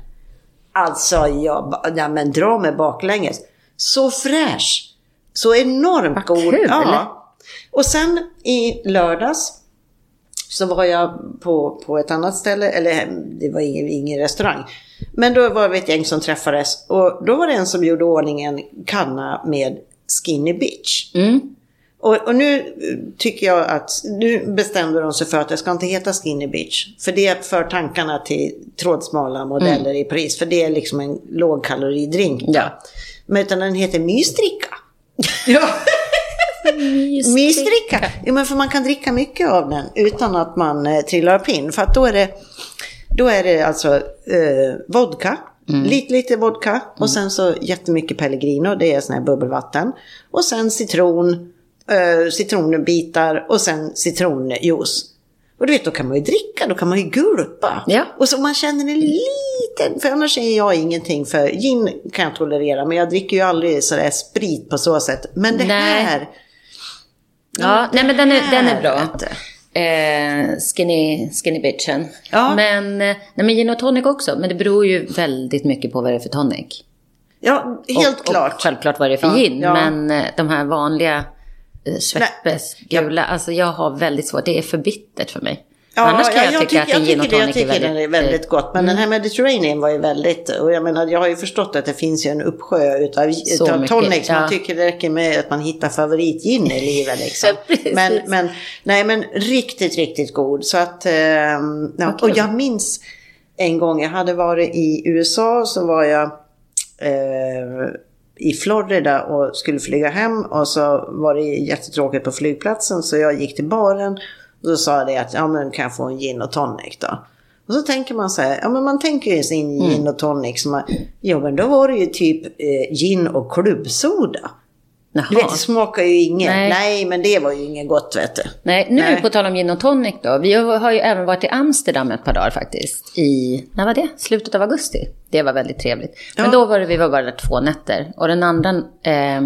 Alltså, jag ja, men dra mig baklänges. Så fräsch. Så enormt Vad god. kul. Ja. Och sen i lördags så var jag på, på ett annat ställe, eller det var ingen, ingen restaurang. Men då var vi ett gäng som träffades och då var det en som gjorde ordning en kanna med Skinny Bitch. Mm. Och, och nu tycker jag att, nu bestämde de sig för att det ska inte heta Skinny Bitch. För det för tankarna till trådsmala modeller i Paris. För det är liksom en lågkaloridrink. Ja. Men utan den heter mysdricka. Ja. Mysdricka. Jo, men för man kan dricka mycket av den utan att man eh, trillar pinn. För att då är det, då är det alltså eh, vodka, lite, lite vodka och sen så jättemycket Pellegrino, det är sån här bubbelvatten. Och sen citron, eh, citronbitar och sen citronjuice. Och du vet, då kan man ju dricka, då kan man ju gulpa. Ja. Och så man känner en liten, för annars är jag ingenting för, gin kan jag tolerera, men jag dricker ju aldrig sådär sprit på så sätt. Men det Nej. här, Ja, nej men den är, den är bra. Eh, skinny, skinny bitchen. Ja. Men, eh, nej men gin och tonic också. Men det beror ju väldigt mycket på vad det är för tonic. Ja, helt och, klart. Och självklart vad det är för Ja, gin. ja. Men eh, de här vanliga eh, Schweppes, gula, alltså jag har väldigt svårt. Det är för bittert för mig. Annars kan jag, tycka att en tycker det, jag tycker är den är väldigt... Mm. väldigt gott. Men den här Mediterranean var ju väldigt, och jag menar jag har ju förstått att det finns ju en uppsjö utav, Så utav mycket, tonic. Så ja. man tycker det räcker med att man hittar favoritgin i livet liksom. Men, men, nej men riktigt, riktigt god. Så att, ehm, ja, och jag minns en gång, jag hade varit i USA, så var jag eh, i Florida och skulle flyga hem och så var det jättetråkigt på flygplatsen så jag gick till baren och så sa det att ja men kan jag få en gin och tonic då? Och så tänker man så här, ja men man tänker ju sin gin och tonic som man, ja men då var det ju typ eh, gin och klubbsoda. Jaha. Du vet det smakar ju inget, Nej. nej. men det var ju inget gott vet du. Nej, nu Nej. på tal om gin och tonic då. Vi har ju även varit i Amsterdam ett par dagar faktiskt. I, när var det? Slutet av augusti. Det var väldigt trevligt. Men Ja. då var det, vi var bara där två nätter. Och den andra eh,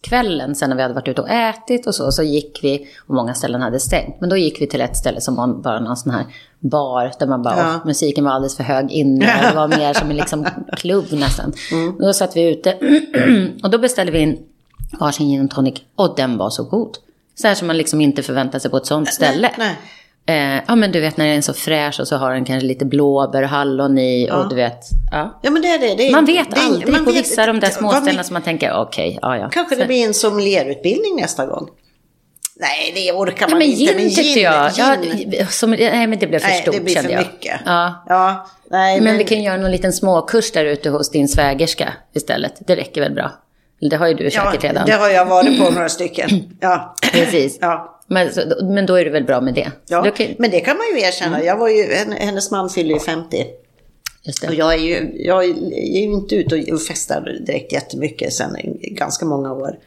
kvällen, sen när vi hade varit ute och ätit och så, så gick vi, och många ställen hade stängt, men då gick vi till ett ställe som var bara någon sån här bar, där man bara, Ja. musiken var alldeles för hög inne, och det var mer som en liksom klubb nästan. Mm. Då satt vi ute, och då beställde vi in varsin gin och tonic, och den var så god. Så här som man liksom inte förväntar sig på ett sånt ställe. Nej, Eh, ja, men du vet när den är så fräsch och så har den kanske lite blåbär och hallon i och du vet. Ja. Ja, men det är det. det är, Man vet det är- aldrig man på vet- vissa de där småställena som man tänker, okej, ja ja. Kanske det Sen- blir en sommelierutbildning nästa gång. Nej, det orkar Nej, man men inte. gin tyckte jag. Ja, gin. som, nej, men det blev för Nej, stort det blir kände för jag. mycket. Ja. Ja, nej, Men, vi kan göra någon liten småkurs där ute hos din svägerska istället. Det räcker väl bra? Det har ju du ja, säkert redan. det har jag varit på några stycken. Ja, Precis. ja. Men, men då är det väl bra med det? Ja, kan- men det kan man ju erkänna. Jag var ju, hen- hennes man fyller ju 50. Just Och jag är ju, jag är ju inte ute och festar direkt jättemycket sedan ganska många år.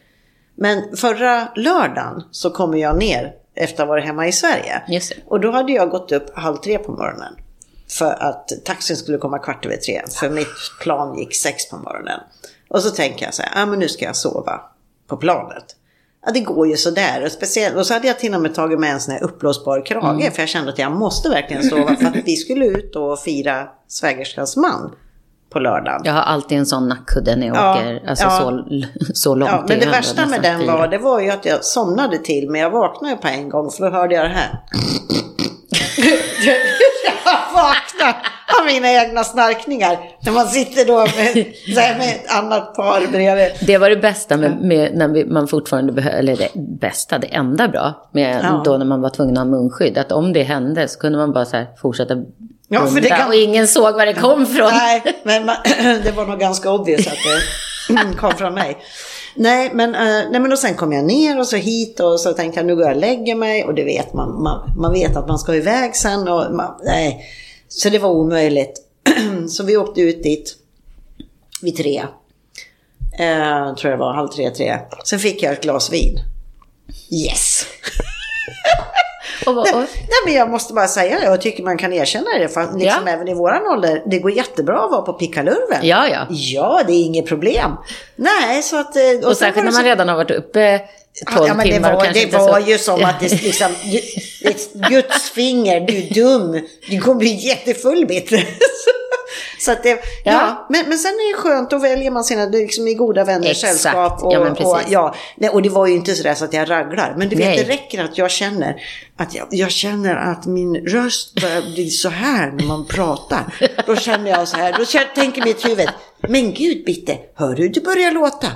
Men förra lördagen så kom jag ner efter att ha varit hemma i Sverige. Och då hade jag gått upp halv tre på morgonen. För att taxin skulle komma kvart över tre. För mitt plan gick sex på morgonen. Och så tänker jag så här, ja men nu ska jag sova på planet. Ja det går ju sådär. Och, speciellt, och så hade jag till och med tagit med en sån här uppblåsbar krage. Mm. För jag kände att jag måste verkligen sova. För att vi skulle ut och fira svägerskans man på lördagen. Jag har alltid en sån nackkudde när jag Ja, åker alltså ja. så, så långt. Ja, men det värsta med den var, det var ju att jag somnade till, men jag vaknade på en gång för då hörde jag det här. Jag vaknade av mina egna snarkningar. När man sitter då med, så här med ett annat par bredvid. Det var det bästa med, med när man fortfarande behöver, eller det bästa, det enda bra med Ja. då när man var tvungen att ha munskydd. Att om det hände så kunde man bara så här fortsätta Ja, för det kan- och ingen såg var det kom från. Nej, men man, det var nog ganska obvious att det kom från mig. Nej men, uh, nej, men och sen kom jag ner och så hit och så tänkte jag nu går jag och lägger mig och det vet man. Man, man vet att man ska iväg sen och man, nej. Så det var omöjligt. så vi åkte ut dit vid tre. Uh, tror jag det var, halv tre, tre. Sen fick jag ett glas vin. Yes! Och, och, Nej men jag måste bara säga det och jag tycker man kan erkänna det. För liksom Ja. även i våran ålder, det går jättebra att vara på pickalurven. ja, ja. Ja, det är inget problem. Nej, så att... eh, Och, var särskilt när så- man redan har varit uppe 12 Ja, men det timmar. var, kanske det var så... ju som att det liksom... Guds finger, du är dum. Du kommer bli jättefull bitte. Så att det, ja. Ja. men, men sen är det skönt, då väljer man sina, liksom i goda vänners Exakt. sällskap. Och, Ja, och, ja, nej, och det var ju inte sådär så att jag raglar. Men du vet, Nej. det räcker att jag känner att jag, jag känner att min röst börjar bli så här när man pratar. Då känner jag så här, då känner, tänker mitt huvud, men gud Bitte, hör du det börjar låta?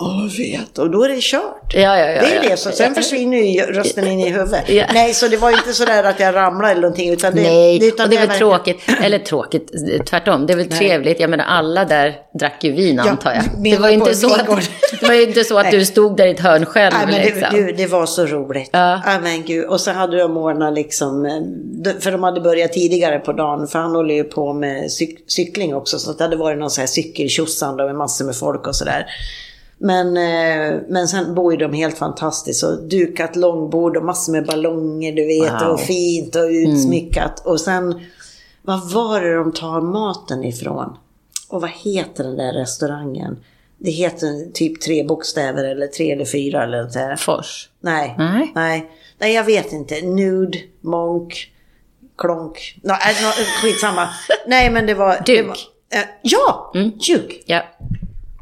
Ja, jag vet. Och då är det kört. Ja, ja, ja, det är det. Så sen försvinner ju rösten in i huvudet. Nej, så det var inte sådär att jag ramlade eller någonting. Utan det, Nej, det, utan och det är väl tråkigt, eller tråkigt, tvärtom, det är väl trevligt. Jag menar alla där drack ju vin antar jag. Det var inte så att, det var ju inte så att Nej. du stod där i ett hörn själv. Nej, men det, liksom. du, det var så roligt. Ja. Ja. men gud. Och så hade de ordnat liksom, eh, för de hade börjat tidigare på dagen, för han håller ju på med cyk, cykling också, så det hade varit någon så här cykeltjosande med massor med folk och sådär. Men, eh, men sen bor ju de helt fantastiskt och dukat långbord och massor med ballonger, du vet, Wow. Mm. och fint och utsmyckat. Och sen, vad var det de tar maten ifrån? Och vad heter den där restaurangen? Det heter typ tre bokstäver eller tre eller fyra eller något där. Fors. Nej. Nej. Nej. Nej, jag vet inte. Nude, Monk, Klonk. No, äh, no, skitsamma. Nej, men det var... Det Duk. var, eh, ja, Duk. Ja.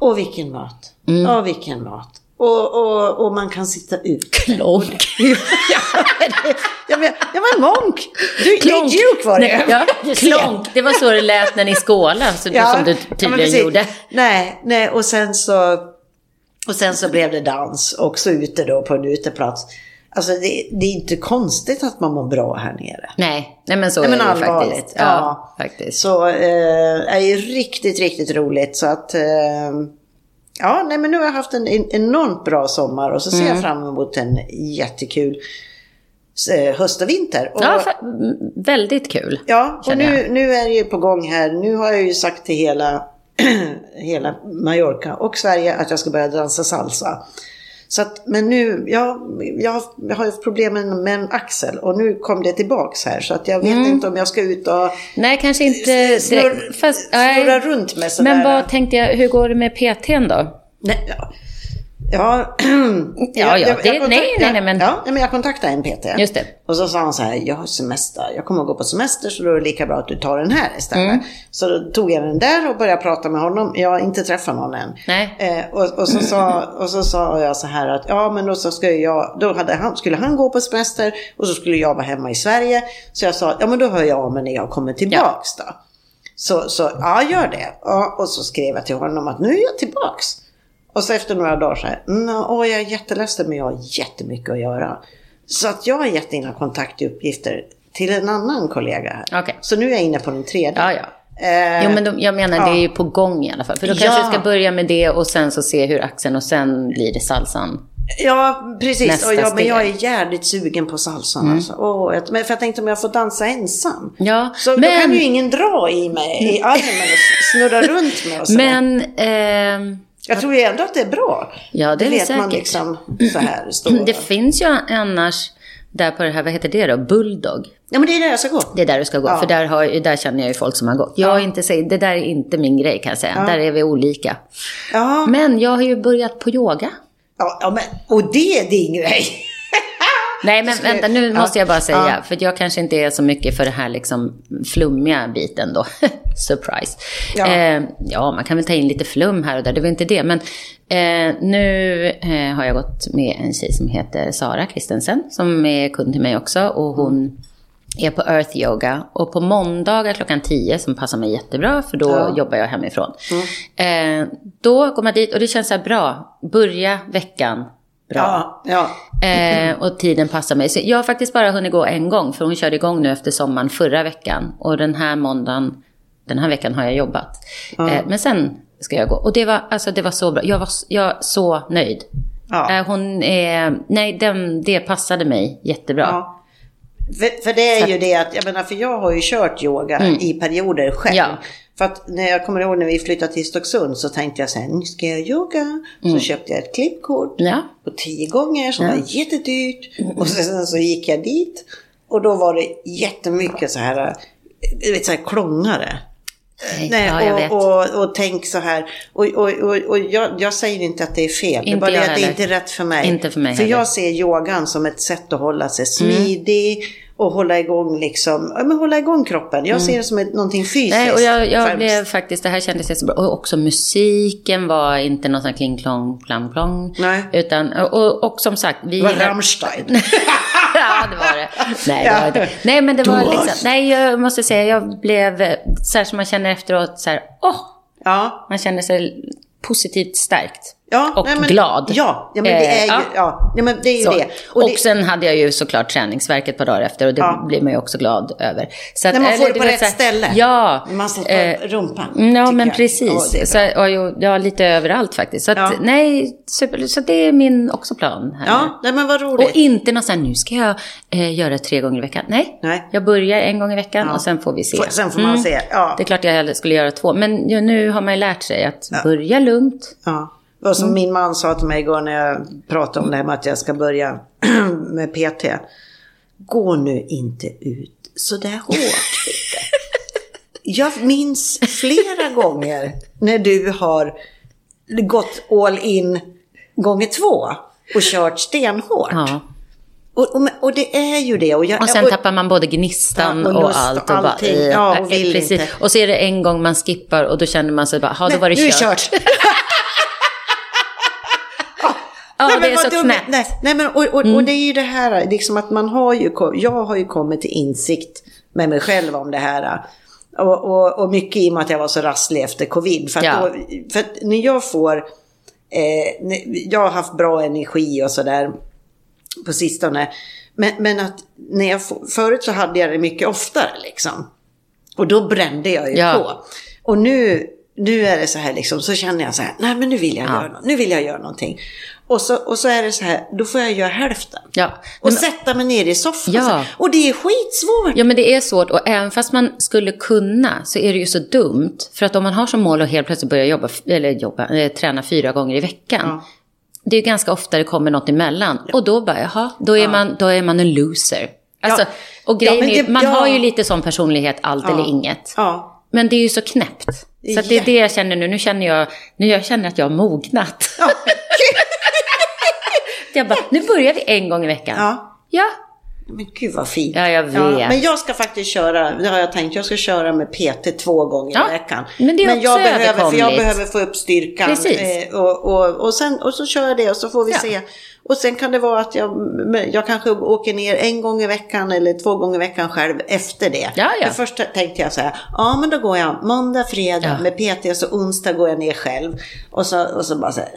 Och vilken mat. Mm. Och vilken mat. Och, och, och man kan sitta ut. Klonk. ja, men, ja, ja, men Monk. Du, Klonk. Duke var det. Ja, klonk. Det var så det lät när ni skålade, så, som du ja, tydligen precis. gjorde. Nej, nej, och sen så... Och sen så blev det dans, också ute då på en uteplats. Alltså det, det är inte konstigt att man mår bra här nere. Nej, nej men så Nej, men är det allvarligt. faktiskt. Ja. Ja, faktiskt. Så eh, är ju riktigt, riktigt roligt. Så att... Eh, ja, nej men nu har jag haft en, en enormt bra sommar och så ser Mm. jag fram emot en jättekul eh, höst och vinter. Och, Ja, väldigt kul. Ja, och nu, nu är det ju på gång här. Nu har jag ju sagt till hela, hela Mallorca och Sverige att jag ska börja dansa salsa. Så att, men nu, ja, jag, har- jag har ju problem med, en axel och nu kom det tillbaks här. Så att jag vet inte om jag ska ut och Nej, kanske inte snurra, direkt. Fast, snurra runt med sådär. Men vad tänkte jag, hur går det med PTn då? Nej, ja. Ja, Ja, ja, det- kontakt- nej, nej, nej, men- Ja, men jag kontaktade en PT. Just det. Och så sa han så här, jag har semester, jag kommer att gå på semester så då är det lika bra att du tar den här istället. Mm. Så då tog jag den där och började prata med honom. Jag har inte träffat någon än. Nej. Eh, och, och, så sa, och så sa jag så här att, ja men då så skulle jag, då hade han, skulle han gå på semester och så skulle jag vara hemma i Sverige. Så jag sa, ja men då hör jag av mig när jag kommer tillbaks då. Så, så ja, gör det. Ja, och så skrev jag till honom att nu är jag tillbaks. Och så efter några dagar så här, "Nå, åh jag är jätteledsen men jag har jättemycket att göra. Så att jag har gett dina kontaktuppgifter till en annan kollega här. Okej. Så nu är jag inne på den tredje. Ja, ja. Eh, Jo, men de, jag menar, ja. det är ju på gång i alla fall. För då kanske vi ska börja med det och sen så se hur axeln och sen blir det salsan. Ja, precis. Nästa Och jag, men jag är jävligt sugen på salsan. Alltså. Åh, jag, men för jag tänkte om jag får dansa ensam. Ja, Så då men- kan ju ingen dra i mig i armen och snurra runt mig och så. Men, ehm, Jag tror ju ändå att det är bra. Ja, det det vet man säkert. liksom så här står. det finns ju annars där på det här, vad heter det då, Bulldog. Ja, men det är där jag ska gå. Det är där du ska gå, Ja. för där, har, där känner jag ju folk som har gått. Jag är inte, det där är inte min grej kan jag säga. Där är vi olika. Ja, Men jag har ju börjat på yoga. ja, ja men, och det är din grej. Nej, men vänta, nu måste jag bara säga, för jag kanske inte är så mycket för det här liksom flummiga biten då. Surprise. Ja. Eh, ja, man kan väl ta in lite flum här och där, det var inte det. Men eh, nu eh, har jag gått med en tjej som heter Sara Kristensen, som är kund till mig också. Och hon är på Earth Yoga. Och på måndagar klockan 10, som passar mig jättebra, för då Ja. Mm. jobbar jag hemifrån. Eh, då går man dit och det känns så här bra. Börja veckan bra. Ja, ja. Eh, och tiden passar mig. Så jag har faktiskt bara hunnit gå en gång, för hon körde igång nu efter sommaren förra veckan. Och den här måndagen, den här veckan har jag jobbat. Eh, men sen ska jag gå. Och det var, alltså, det var så bra. Jag var jag så nöjd. Ja. Eh, hon är, nej, den, det passade mig jättebra. ja. För, för det är ju det att, jag menar, för jag har ju kört yoga i perioder själv. Mm. Ja. För att när jag kommer ihåg när vi flyttade till Stocksund så tänkte jag så här, nu ska jag yoga. Så köpte jag ett klippkort Mm. Ja. på tio gånger som var jättedyrt. Och sen så gick jag dit och då var det jättemycket så här, du vet så här klångare. Nej, ja, och, och, och tänk så här. Och, och, och, och jag, jag säger inte att det är fel. det är Inte bara det att det inte är rätt för mig. Inte för mig För heller. jag ser yogan som ett sätt att hålla sig smidig och hålla igång liksom, ja, men hålla igång kroppen. Jag ser det som ett, någonting fysiskt. Mm. Nej, och jag, jag blev faktiskt, det här kändes jättebra. Och också musiken var inte någon sån kling klong, plam plong. Nej. Utan, och, och, som sagt, vi Det var gillar- Rammstein. ja, det var det. Nej, det var inte. Nej, men det var liksom, nej, jag måste säga, jag blev eh, så här som man känner efteråt, så här, åh, ja. man känner sig positivt stärkt. Ja, och nej, men- glad. Ja, ja, men det är ju, Eh, ja. ja. Ja, men det är ju Så. det. Och, det, sen hade jag ju såklart träningsverk ett par dagar efter och det Ja. blir man ju också glad över. Så att, När man får eller, det på rätt så här- ställe. Ja. Man sätter eh, rumpan. Ja, men jag. precis. Ja, så, och, ja, lite överallt faktiskt. Så att, nej, super, så det är min också plan här ja, nej, men vad roligt. Och inte något så här, nu ska jag eh, göra tre gånger i veckan. Nej, Nej. jag börjar en gång i veckan och sen får vi se. Mm. Sen får man se, ja. Det är klart jag hellre skulle göra två, men nu har man ju lärt sig att börja lugnt. Ja. Det var som Mm. min man sa till mig igår när jag pratade om det här med att jag ska börja med PT. Gå nu inte ut så där hårt. Jag minns flera gånger när du har gått all in gånger två och kört stenhårt. Ja. Och, och, och det är ju det. Och, jag, Och sen och, tappar man både gnistan Ja, och lust allt. Och bara, allting. eh, Ja, och eh, vill precis. inte. Och så är det en gång man skippar och då känner man sig bara, ja då var det kört. Ja, Nej, det är så knäppt. Mm. Nej, nej, men, och, och, och det är ju det här, liksom att man har ju, jag har ju kommit till insikt med mig själv om det här. Och, och, och mycket i och med att jag var så rasslig efter covid. För Ja. då, för när jag får, eh, jag har haft bra energi och sådär på sistone. Men, men att när jag, förut så hade jag det mycket oftare liksom. Och då brände jag ju Ja. på. Och nu, nu är det så här liksom, så känner jag så här, nej men nu vill jag, Ja. göra, nu vill jag göra någonting. Och så, och så är det så här, då får jag göra hälften. Ja. Och Men- sätta mig ner i soffan. Ja. Och det är skitsvårt. Ja, men det är svårt. Och även fast man skulle kunna så är det ju så dumt. För att om man har som mål att helt plötsligt börja jobba, eller jobba, eh, träna fyra gånger i veckan. Ja. Det är ganska ofta det kommer något emellan. Och då bara, jaha, då är, man, då är man en loser. Alltså, Ja. Och grejen Ja, men är, det- man ja. har ju lite sån personlighet, allt eller inget. Ja. Men det är ju så knäppt. Så det är Ja. det jag känner nu. Nu känner jag, nu jag känner att jag har mognat. Ja. Jag bara, nu börjar vi en gång i veckan. Ja. Ja. Men gud vad fint. Ja, jag vet. men jag ska faktiskt köra, det har jag tänkt, jag ska köra med PT två gånger Ja, i veckan. men det är också jag behöver, för jag behöver få upp styrkan. Precis. Eh, och, och, och, sen, och så kör jag det och så får vi Ja. se. Och sen kan det vara att jag, jag kanske åker ner en gång i veckan eller två gånger i veckan själv efter det. Ja, ja. För först tänkte jag så här, ja men då går jag måndag, fredag Ja. med PT och så onsdag går jag ner själv. Och så, och så bara så här,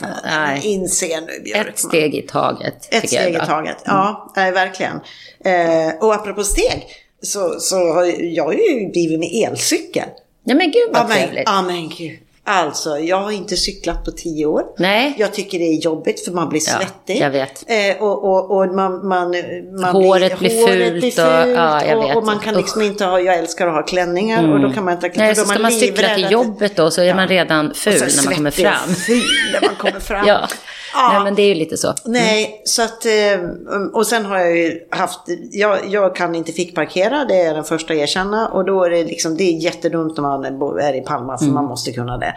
fan, Nej. inse nu Björkman. Ett steg i taget. Ett steg i taget, ja, nej, verkligen. Eh, och apropå steg, så, så har jag har ju blivit med elcykel. Ja, men gud Ja vad men, trevligt. ja, men gud. Alltså, jag har inte cyklat på tio år. Nej. Jag tycker det är jobbigt för man blir Ja, svettig. jag vet. Eh, och och, och man, man, man Håret blir håret fult och- ja, jag och, vet. och man kan liksom inte ha, jag älskar att ha klänningar och då kan man inte ha Nej, för så ska man cykla livrädd till jobbet då så är man redan ful när man kommer fram. Ful när man kommer fram. Ja. Ja. Nej, men det är ju lite så. Nej, så att, eh, och sen har jag ju haft, jag, jag kan inte fickparkera, det är den första att erkänna. Och då är det liksom, det är jättedumt när man är i Palma, för man måste kunna det.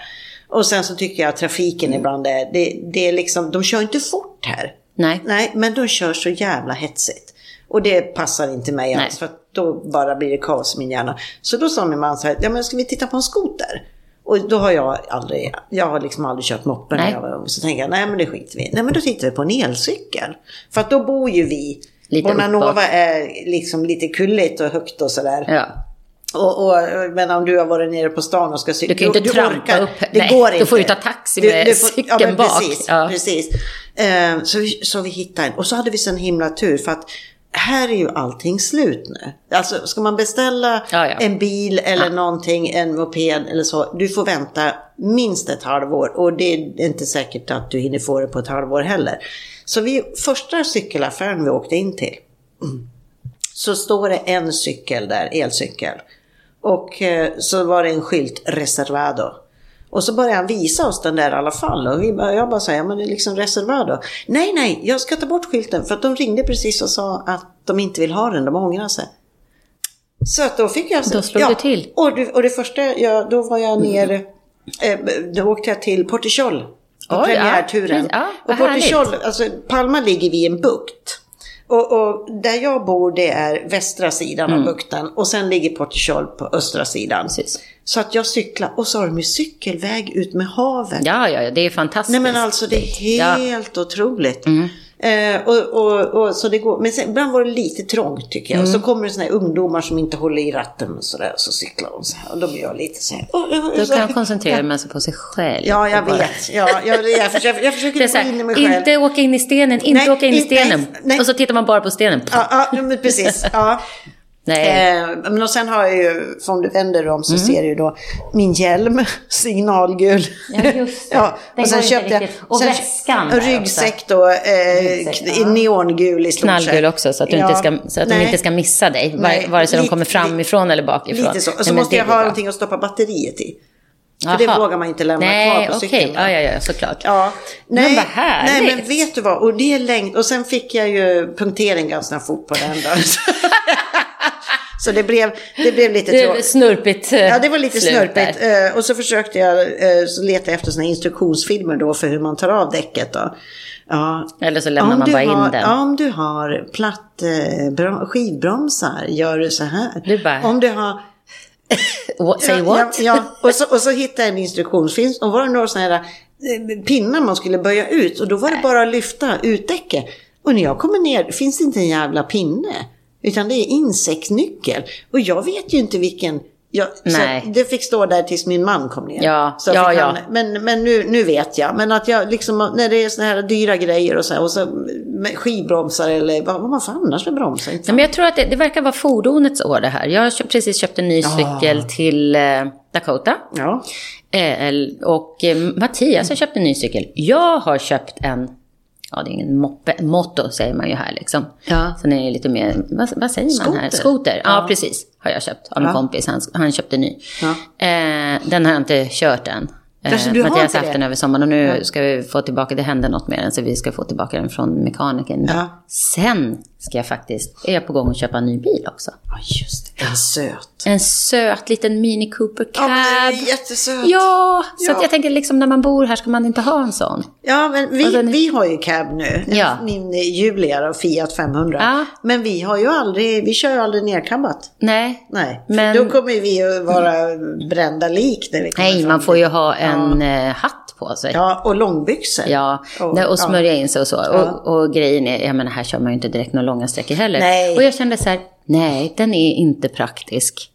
Och sen så tycker jag att trafiken ibland är, det, det är liksom, de kör inte fort här. Nej. Nej, men de kör så jävla hetsigt. Och det passar inte mig alls, för då bara blir det kaos i min hjärna. Så då sa min man så här, ja men ska vi titta på en skoter? Och då har jag aldrig, jag har liksom aldrig kört moppe när jag var ung. Så tänkte jag, nej men det skiter vi. Nej men då tittar vi på en elcykel. För att då bor ju vi, Lite Bonanova uppåt. är liksom lite kulligt och högt och sådär. Ja. Och, och, men om du har varit nere på stan och ska cykla. Du kan ju inte trampa upp. Det Nej, går då inte. får du ta taxi med cykeln men bak. Precis, Ja. precis. Eh, så, vi, så vi hittade en. Och så hade vi sån himla tur för att här är ju allting slut nu. Alltså ska man beställa Ja, ja. en bil eller någonting, en moped eller så. Du får vänta minst ett halvår. Och det är inte säkert att du hinner få det på ett halvår heller. Så vi, första cykelaffären vi åkte in till så står det en cykel där, elcykel. Och eh, så var det en skylt reservado. Och så började han visa oss den där i alla fall. Och vi bara, jag bara säger, men det är liksom reservado. Nej, nej, jag ska ta bort skylten. För att de ringde precis och sa att de inte vill ha den, de ångrar sig. Så att då fick jag... Då slog du till. Och det, och det första, jag, då var jag ner, eh, då åkte jag till Portichol. På Oj, ja. premiärturen. Ja, vad och Portichol, alltså Palma ligger vid en bukt. Och, och där jag bor det är västra sidan av bukten och sen ligger Portichol på östra sidan. Mm. Precis. Så att jag cyklar och så har de ju cykelväg ut med havet. Ja, ja, ja, det är fantastiskt. Nej men alltså det är Ja. Mm. helt otroligt. Eh, och, och, och, så det går, men sen, ibland var det lite trångt tycker jag. Och Mm. så kommer det såna här ungdomar som inte håller i ratten och sådär. Så cyklar de så här. Och då blir jag lite så här. Då kan här. koncentrera sig på sig själv. Ja, jag Och bara- vet. Ja, jag, jag, försöker, jag försöker gå in i mig själv. inte åka in i stenen, inte Nej, åka in i stenen. nej, nej. Och så tittar man bara på stenen. Ja, ja men precis. Ja. Nej. Eh, men och sen har jag ju, om du vänder om Mm. så ser du ju då min hjälm, signalgul. Ja, just det. ja, Den och sen köpte jag. Och sen, väskan och ryggsäck då, eh, Ryggsäck, ja. neongul i stort sett. Knallgul också, så att, du Ja, inte ska, så att de nej. inte ska missa dig. Nej, Var, vare sig de kommer framifrån eller bakifrån. Lite så. Och Nej, så men måste jag ha någonting att stoppa batteriet i. För det vågar man inte lämna Nej, kvar på okej. cykeln. Ja, ja, ja, såklart. Ja, Men nej, vad härligt. nej men vet du vad, och det är längd, och sen fick jag ju punktering ganska fort på den då. så det blev, det blev lite tråkigt. snurpigt eh, Ja, det var lite där. Eh, och så försökte jag eh, så leta efter såna instruktionsfilmer då för hur man tar av däcket. Då. Ja. Eller så lämnar Om man bara in har, den. Om du har platt eh, brom- skivbromsar, gör du så här. Du bara- Om du har... What, say what? Ja, ja. Och, så, och så hittade jag en instruktionsfilm och var det några sådana här pinnar man skulle böja ut och då var det bara att lyfta utdäcket. Och när jag kommer ner finns det inte en jävla pinne. Utan det är insektsnyckel. Och jag vet ju inte vilken... Så det fick stå där tills min man kom ner. Ja, så ja, ja. Han, men men nu, nu vet jag. Men att jag liksom, när det är såna här dyra grejer och så och så med skivbromsar eller vad, vad man får annars för bromsar. Inte Ja, men jag tror att det, det verkar vara fordonets år det här. Jag har precis köpt en ny cykel till eh, Dakota. Ja. Eh, och eh, Mattias har köpt en ny cykel. Jag har köpt en, ja det är ingen moppe, motto säger man ju här liksom. Ja. Så den är lite mer, vad, vad säger man här? Skoter. Skoter. Ja, Ja. precis. Har jag köpt av en Ja. kompis. Han, han köpte ny. Ja. Eh, den har jag inte kört än. Eh, Alltså, du har Mattias inte haft det? den över sommaren och nu ska vi få tillbaka, det hände något med den så vi ska få tillbaka den från mekanikern. Ja. Sen ska jag faktiskt, är jag på gång att köpa en ny bil också. Ja, just det. En söt. En söt liten Mini Cooper Cab. Ja, men den är jättesöt. Ja, så Ja. jag tänker liksom när man bor här ska man inte ha en sån. Ja, men vi, Och den vi har ju cab nu. Ja. Min Julia då, Fiat 500. Ja. Men vi har ju aldrig, vi kör ju aldrig nerkabbat. Nej. Nej, Men- då kommer vi att vara brända lik när vi kommer Nej, man får ju ha en eh, hatt på sig. Ja, och långbyxor. Ja, Och- och, smörja in sig och så. Ja. Och, och grejen är, jag menar här kör man ju inte direkt några långa sträckor heller. Nej. Och jag kände så här, nej den är inte praktisk.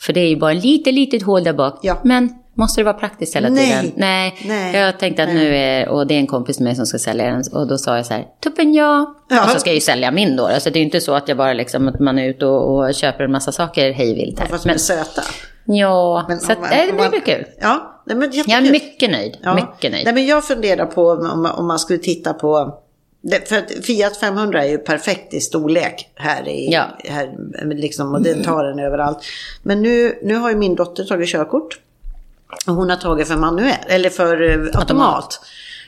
För det är ju bara ett litet, litet hål där bak. Ja. Men måste det vara praktiskt hela Nej. tiden? Nej. Nej. Jag tänkte att Nej. nu är, och det är en kompis med mig som ska sälja den. Och då sa jag så här, tuppen ja. Ja. Och så ska jag ju sälja min då. Så det är ju inte så att jag bara liksom, att man är ute och, och köper en massa saker hej vilt här. Fast de är söta. ja, Men så att, man- nej, det blir man- kul. Ja, nej, men. Jag är mycket nöjd. Ja. Mycket nöjd. Nej, men jag funderar på om, om man skulle titta på för Fiat 500 är ju perfekt i storlek här i, Ja. här, liksom, och den tar den överallt. Men nu, nu har ju min dotter tagit körkort. Och hon har tagit för manuell, eller för eh, automat. Automat.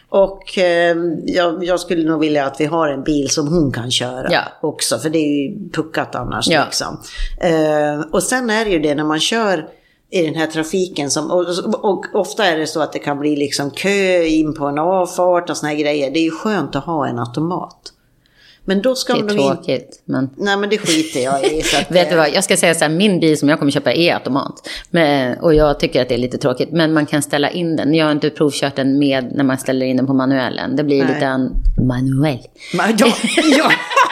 Och eh, jag, jag skulle nog vilja att vi har en bil som hon kan köra Ja. också. För det är ju puckat annars Ja. liksom. Eh, och sen är det ju det när man kör i den här trafiken som, och, och ofta är det så att det kan bli liksom kö in på en avfart och såna här grejer. Det är ju skönt att ha en automat. Men då ska Det är nog in... tråkigt. Men... Nej men det skiter jag i. Att, Vet du eh, vad, jag ska säga så här, min bil som jag kommer köpa är automat. Men, och jag tycker att det är lite tråkigt, men man kan ställa in den. Jag har inte provkört den med när man ställer in den på manuellen. Det blir Nej. lite en manuell. Ma- ja, ja.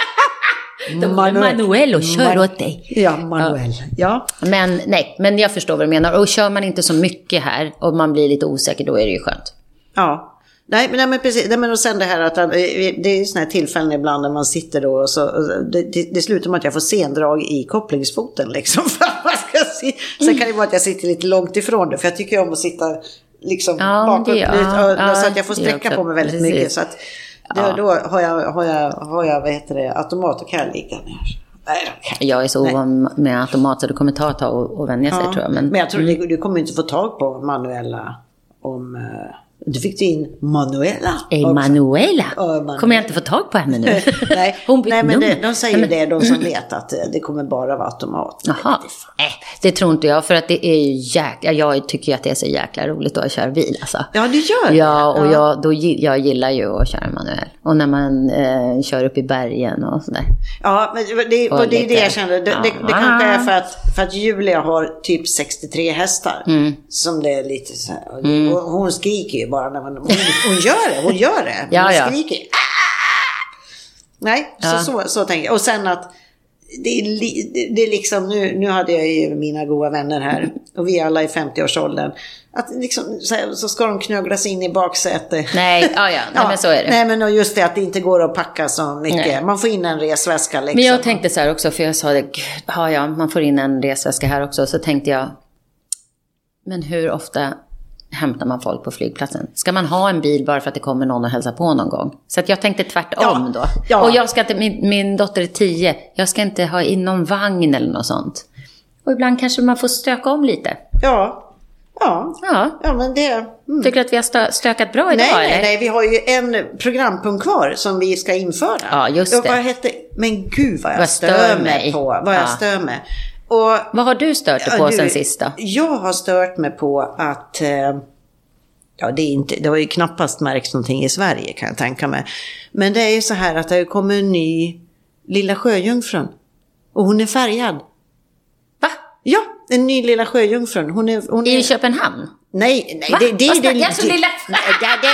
Manuell och kör Man- åt dig. Ja, manuell. Ja. Men nej, men jag förstår vad du menar. Och kör man inte så mycket här och man blir lite osäker, då är det ju skönt. Ja. Nej men, nej, men precis, nej, men och sen det här att eh, det är sådana här tillfällen ibland när man sitter då och så, och det, det, det slutar med att jag får sendrag i kopplingsfoten liksom. För att man ska se. Sen kan det vara att jag sitter lite långt ifrån det för jag tycker om att sitta liksom Ja, bakåt ja, ja, så att jag får sträcka på mig väldigt Precis. mycket. Så att Ja. då har jag, har jag, har jag vad heter det, automat och kan jag ligga ner. Nej. Jag är så ovan med automat så det kommer ta ett tag att- vänja sig Ja, tror jag. Men, men jag tror du, du kommer inte få tag på manuella om... eh, Du fick du in manuella också. Emanuela Ja, Emanuela. kommer jag inte få tag på henne nu. Nej, Hon nej men det, de säger Nej, men- det, de som vet att eh, det kommer bara vara automat. Jaha. Nej, det tror inte jag. För att det är ju jäkla... Jag tycker ju att det är så jäkla roligt att köra bil alltså. Ja, du gör det. Ja, och Jag, då, jag gillar ju att köra manuell. Och när man eh, kör upp i bergen och sådär. Ja, men det, Och och det är det jag kände. Det, det, det Ja. kanske är för att, för att Julia har typ 63 hästar. Mm. Som det är lite så här. Och hon skriker ju bara när man... Hon, hon gör det, hon gör det. Ja, hon ja. skriker. Nej, Ja. så, så, så tänker jag. Och sen att det är, det är liksom, nu, nu hade jag ju mina goda vänner här och vi alla i 50-årsåldern. Att liksom, så, här, så ska de knöglas in i baksätet. Nej, ja, ja. Nej, men så är det. Nej, men och just det att det inte går att packa så mycket. Nej. Man får in en resväska liksom. Men jag tänkte så här också, för jag sa det, gud, ja, ja, man får in en resväska här också. Så tänkte jag, men hur ofta hämtar man folk på flygplatsen? Ska man ha en bil bara för att det kommer någon och hälsar på någon gång? Så att jag tänkte tvärtom Ja, då. ja. Och jag ska inte, min, min dotter är tio, jag ska inte ha in någon vagn eller något sånt. Och ibland kanske man får stöka om lite. Ja, ja, Ja, ja men det... Mm. tycker du att vi har stö, stökat bra idag Nej, nej, nej, vi har ju en programpunkt kvar som vi ska införa. Ja, just Och det. Vad hette, men gud vad jag Vad stör, mig mig. på. Vad jag Ja. stör mig. Och, Vad har du stört dig Ja, på du, sen sist då? Jag har stört mig på att, eh, ja det, är inte, det har ju knappast märkts någonting i Sverige kan jag tänka mig. Men det är ju så här att det har kommit en ny Lilla Sjöjungfrun. Och hon är färgad. Va? Ja, en ny Lilla Sjöjungfrun. Hon är, hon är, I Köpenhamn? Nej, nej, Va? det, det är den... jag som lilla- det, det,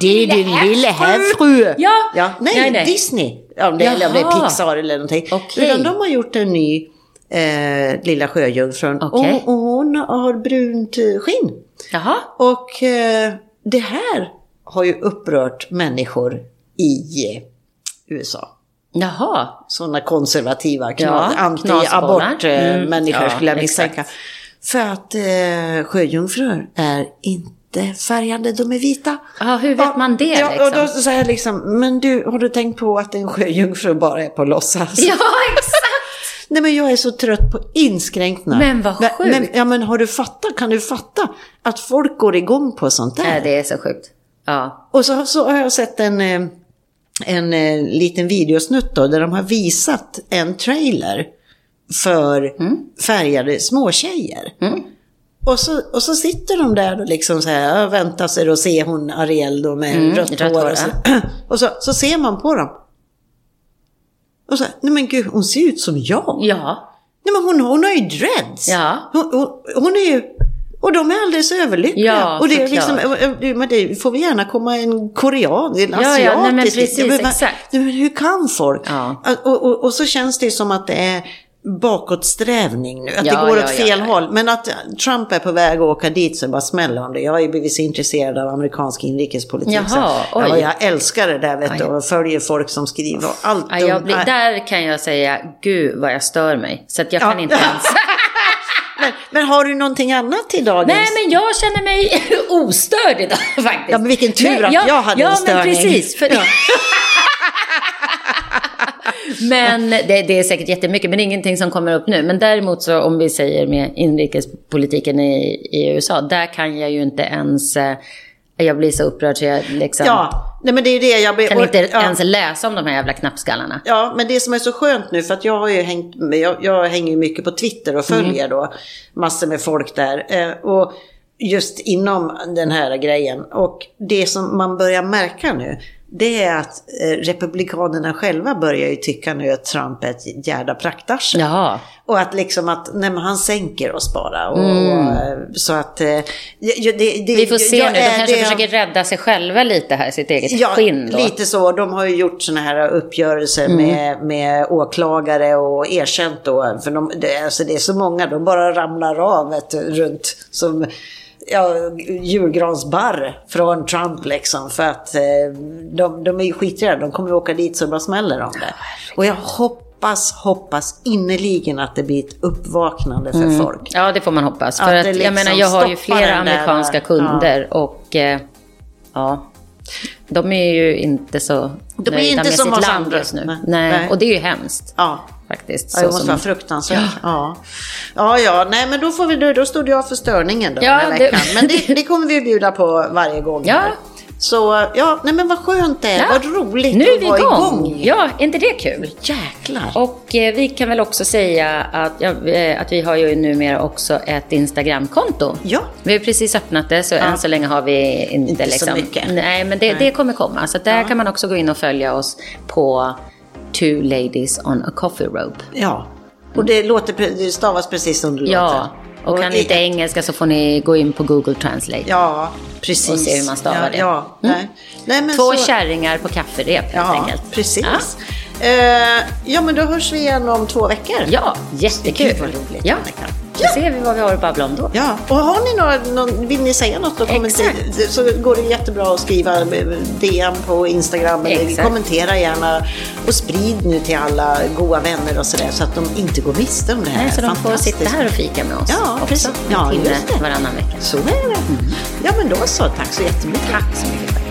det är din lille havsfru. Ja. ja. Nej, Nej, nej. Disney. Ja, om det, eller om det är. Pixar eller någonting. Okej. Utan de har gjort en ny eh, Lilla Sjöjungfrun. Okej. Och, och hon har brunt eh, skinn. Jaha. Och eh, det här har ju upprört människor i eh, USA. Jaha. Sådana konservativa, Ja, anti-abort knasbollar. eh, Mm, ja, skulle jag misstänka. För att eh, sjöjungfrur är inte färgade, de är vita. Ja, hur vet man det Ja, liksom? och då säger jag liksom, men du, har du tänkt på att en sjöjungfru bara är på låtsas? Ja, exakt. Nej men jag är så trött på inskränkningar. Men vad sjukt. Men, ja men har du fattat, kan du fatta att folk går igång på sånt där? Nej, det är så sjukt. Ja. Och så, så har jag sett en, eh, en eh, liten videosnutt då, där de har visat en trailer för färgade småtjejer. Och så, och så sitter de där och liksom så här, väntar sig att se hon Ariel då med Mm, rött hår, Och, så, och så, så ser man på dem. Och så, nej men gud, hon ser ut som jag. Ja. Nej men hon, hon har ju dreads. Ja. Hon, hon, hon är ju... Och de är alldeles överlyckliga. Ja, och det, är liksom, men det får väl gärna komma en korean, en Ja, asiatisk. ja, nej, men precis, men, exakt. men hur kan folk? Ja. Och, och, och så känns det som att det är bakåtsträvning nu, att Ja, det går ja, åt fel ja. håll. Men att Trump är på väg att åka dit så bara smäller om det. Jag har ju blivit så intresserad av amerikansk inrikespolitik. Jaha, så, ja, jag älskar det där vet du, och följer folk som skriver och allt. Ja, blir, där kan jag säga, gud vad jag stör mig. Så att jag Ja. kan inte ens... men, men har du någonting annat till dagens? Nej, men jag känner mig ostörd idag faktiskt. Ja, men vilken tur Nej, att ja, jag hade en störning. men precis. För... men det, det är säkert jättemycket, men ingenting som kommer upp nu. Men däremot så om vi säger med inrikespolitiken i, i USA, där kan jag ju inte ens... eh, Jag blir så upprörd så jag liksom Ja, nej men det är det jag blir... kan och- inte ja. ens läsa om de här jävla knappskallarna. Ja, men det som är så skönt nu, för att jag har ju hängt jag, jag hänger ju mycket på Twitter och följer då massor med folk där. Eh, och just inom den här grejen. Och det som man börjar märka nu, det är att eh, Republikanerna själva börjar ju tycka nu att Trump är ett jävla praktarsel. Och att liksom att, nej men han sänker oss bara. Och, och, så att... eh, det, det, Mm. Vi får se jag nu, de kanske det- försöker rädda sig själva lite här, sitt eget Ja, skinn då. lite så. De har ju gjort såna här uppgörelser Mm. med, med åklagare och erkänt då. För de, det, alltså det är så många, de bara ramlar av vet runt som ja, julgransbarr från Trump liksom. För att eh, de, de är ju skiträdda, de kommer ju åka dit så bara smäller om det. Och jag hoppas, hoppas innerligen att det blir ett uppvaknande för folk. Ja, det får man hoppas. Att För det att, liksom jag menar, jag har ju flera den där- amerikanska kunder och eh, ja, de är ju inte så De är nöjda inte med som sitt land andra. just nu. Nej. Nej. och det är ju hemskt Ja. Faktiskt. Ja, det Så måste som- vara fruktansvärt. Ja. Ja. ja, nej men då får vi, då, stod jag för störningen då Ja, den här det- veckan. Men det, det kommer vi bjuda på varje gång. Ja. här. Så ja, nej men vad skönt det är. Ja. Vad roligt Nu är att vi vara igång. igång. Ja, är inte det kul? Jäklar. Och eh, vi kan väl också säga att, ja, eh, att vi har ju numera också ett Instagramkonto. Ja. Vi har precis öppnat det, så än så länge har vi inte, Inte så liksom... mycket. Nej, men det, det kommer komma. Så att där kan man också gå in och följa oss på Two Ladies on a Coffee Rope. Ja. Och det, låter, det stavas precis som det Ja, låter. och kan ni inte engelska så får ni gå in på Google Translate. Ja, precis. Och se hur man stavar ja, det. Ja, Mm. nej. men Två så, kärringar på kafferep helt Ja, enkelt. precis. Ja. Eh, ja, men då hörs vi igen om två veckor. Ja, jättekul. Gud, vad roligt, ja. Annika. Så ser vi vad vi har att babbla om då. Ja, och har ni några, någon, vill ni säga något och kommentera, så går det jättebra att skriva DM på Instagram eller Exakt. kommentera gärna och sprid nu till alla goda vänner och sådär så att de inte går miste om det här. Nej, så de får sitta här och fika med oss Ja, också. precis. Ja, varannan vecka. Så är det. Ja, men då så. Tack så jättemycket. Tack så mycket.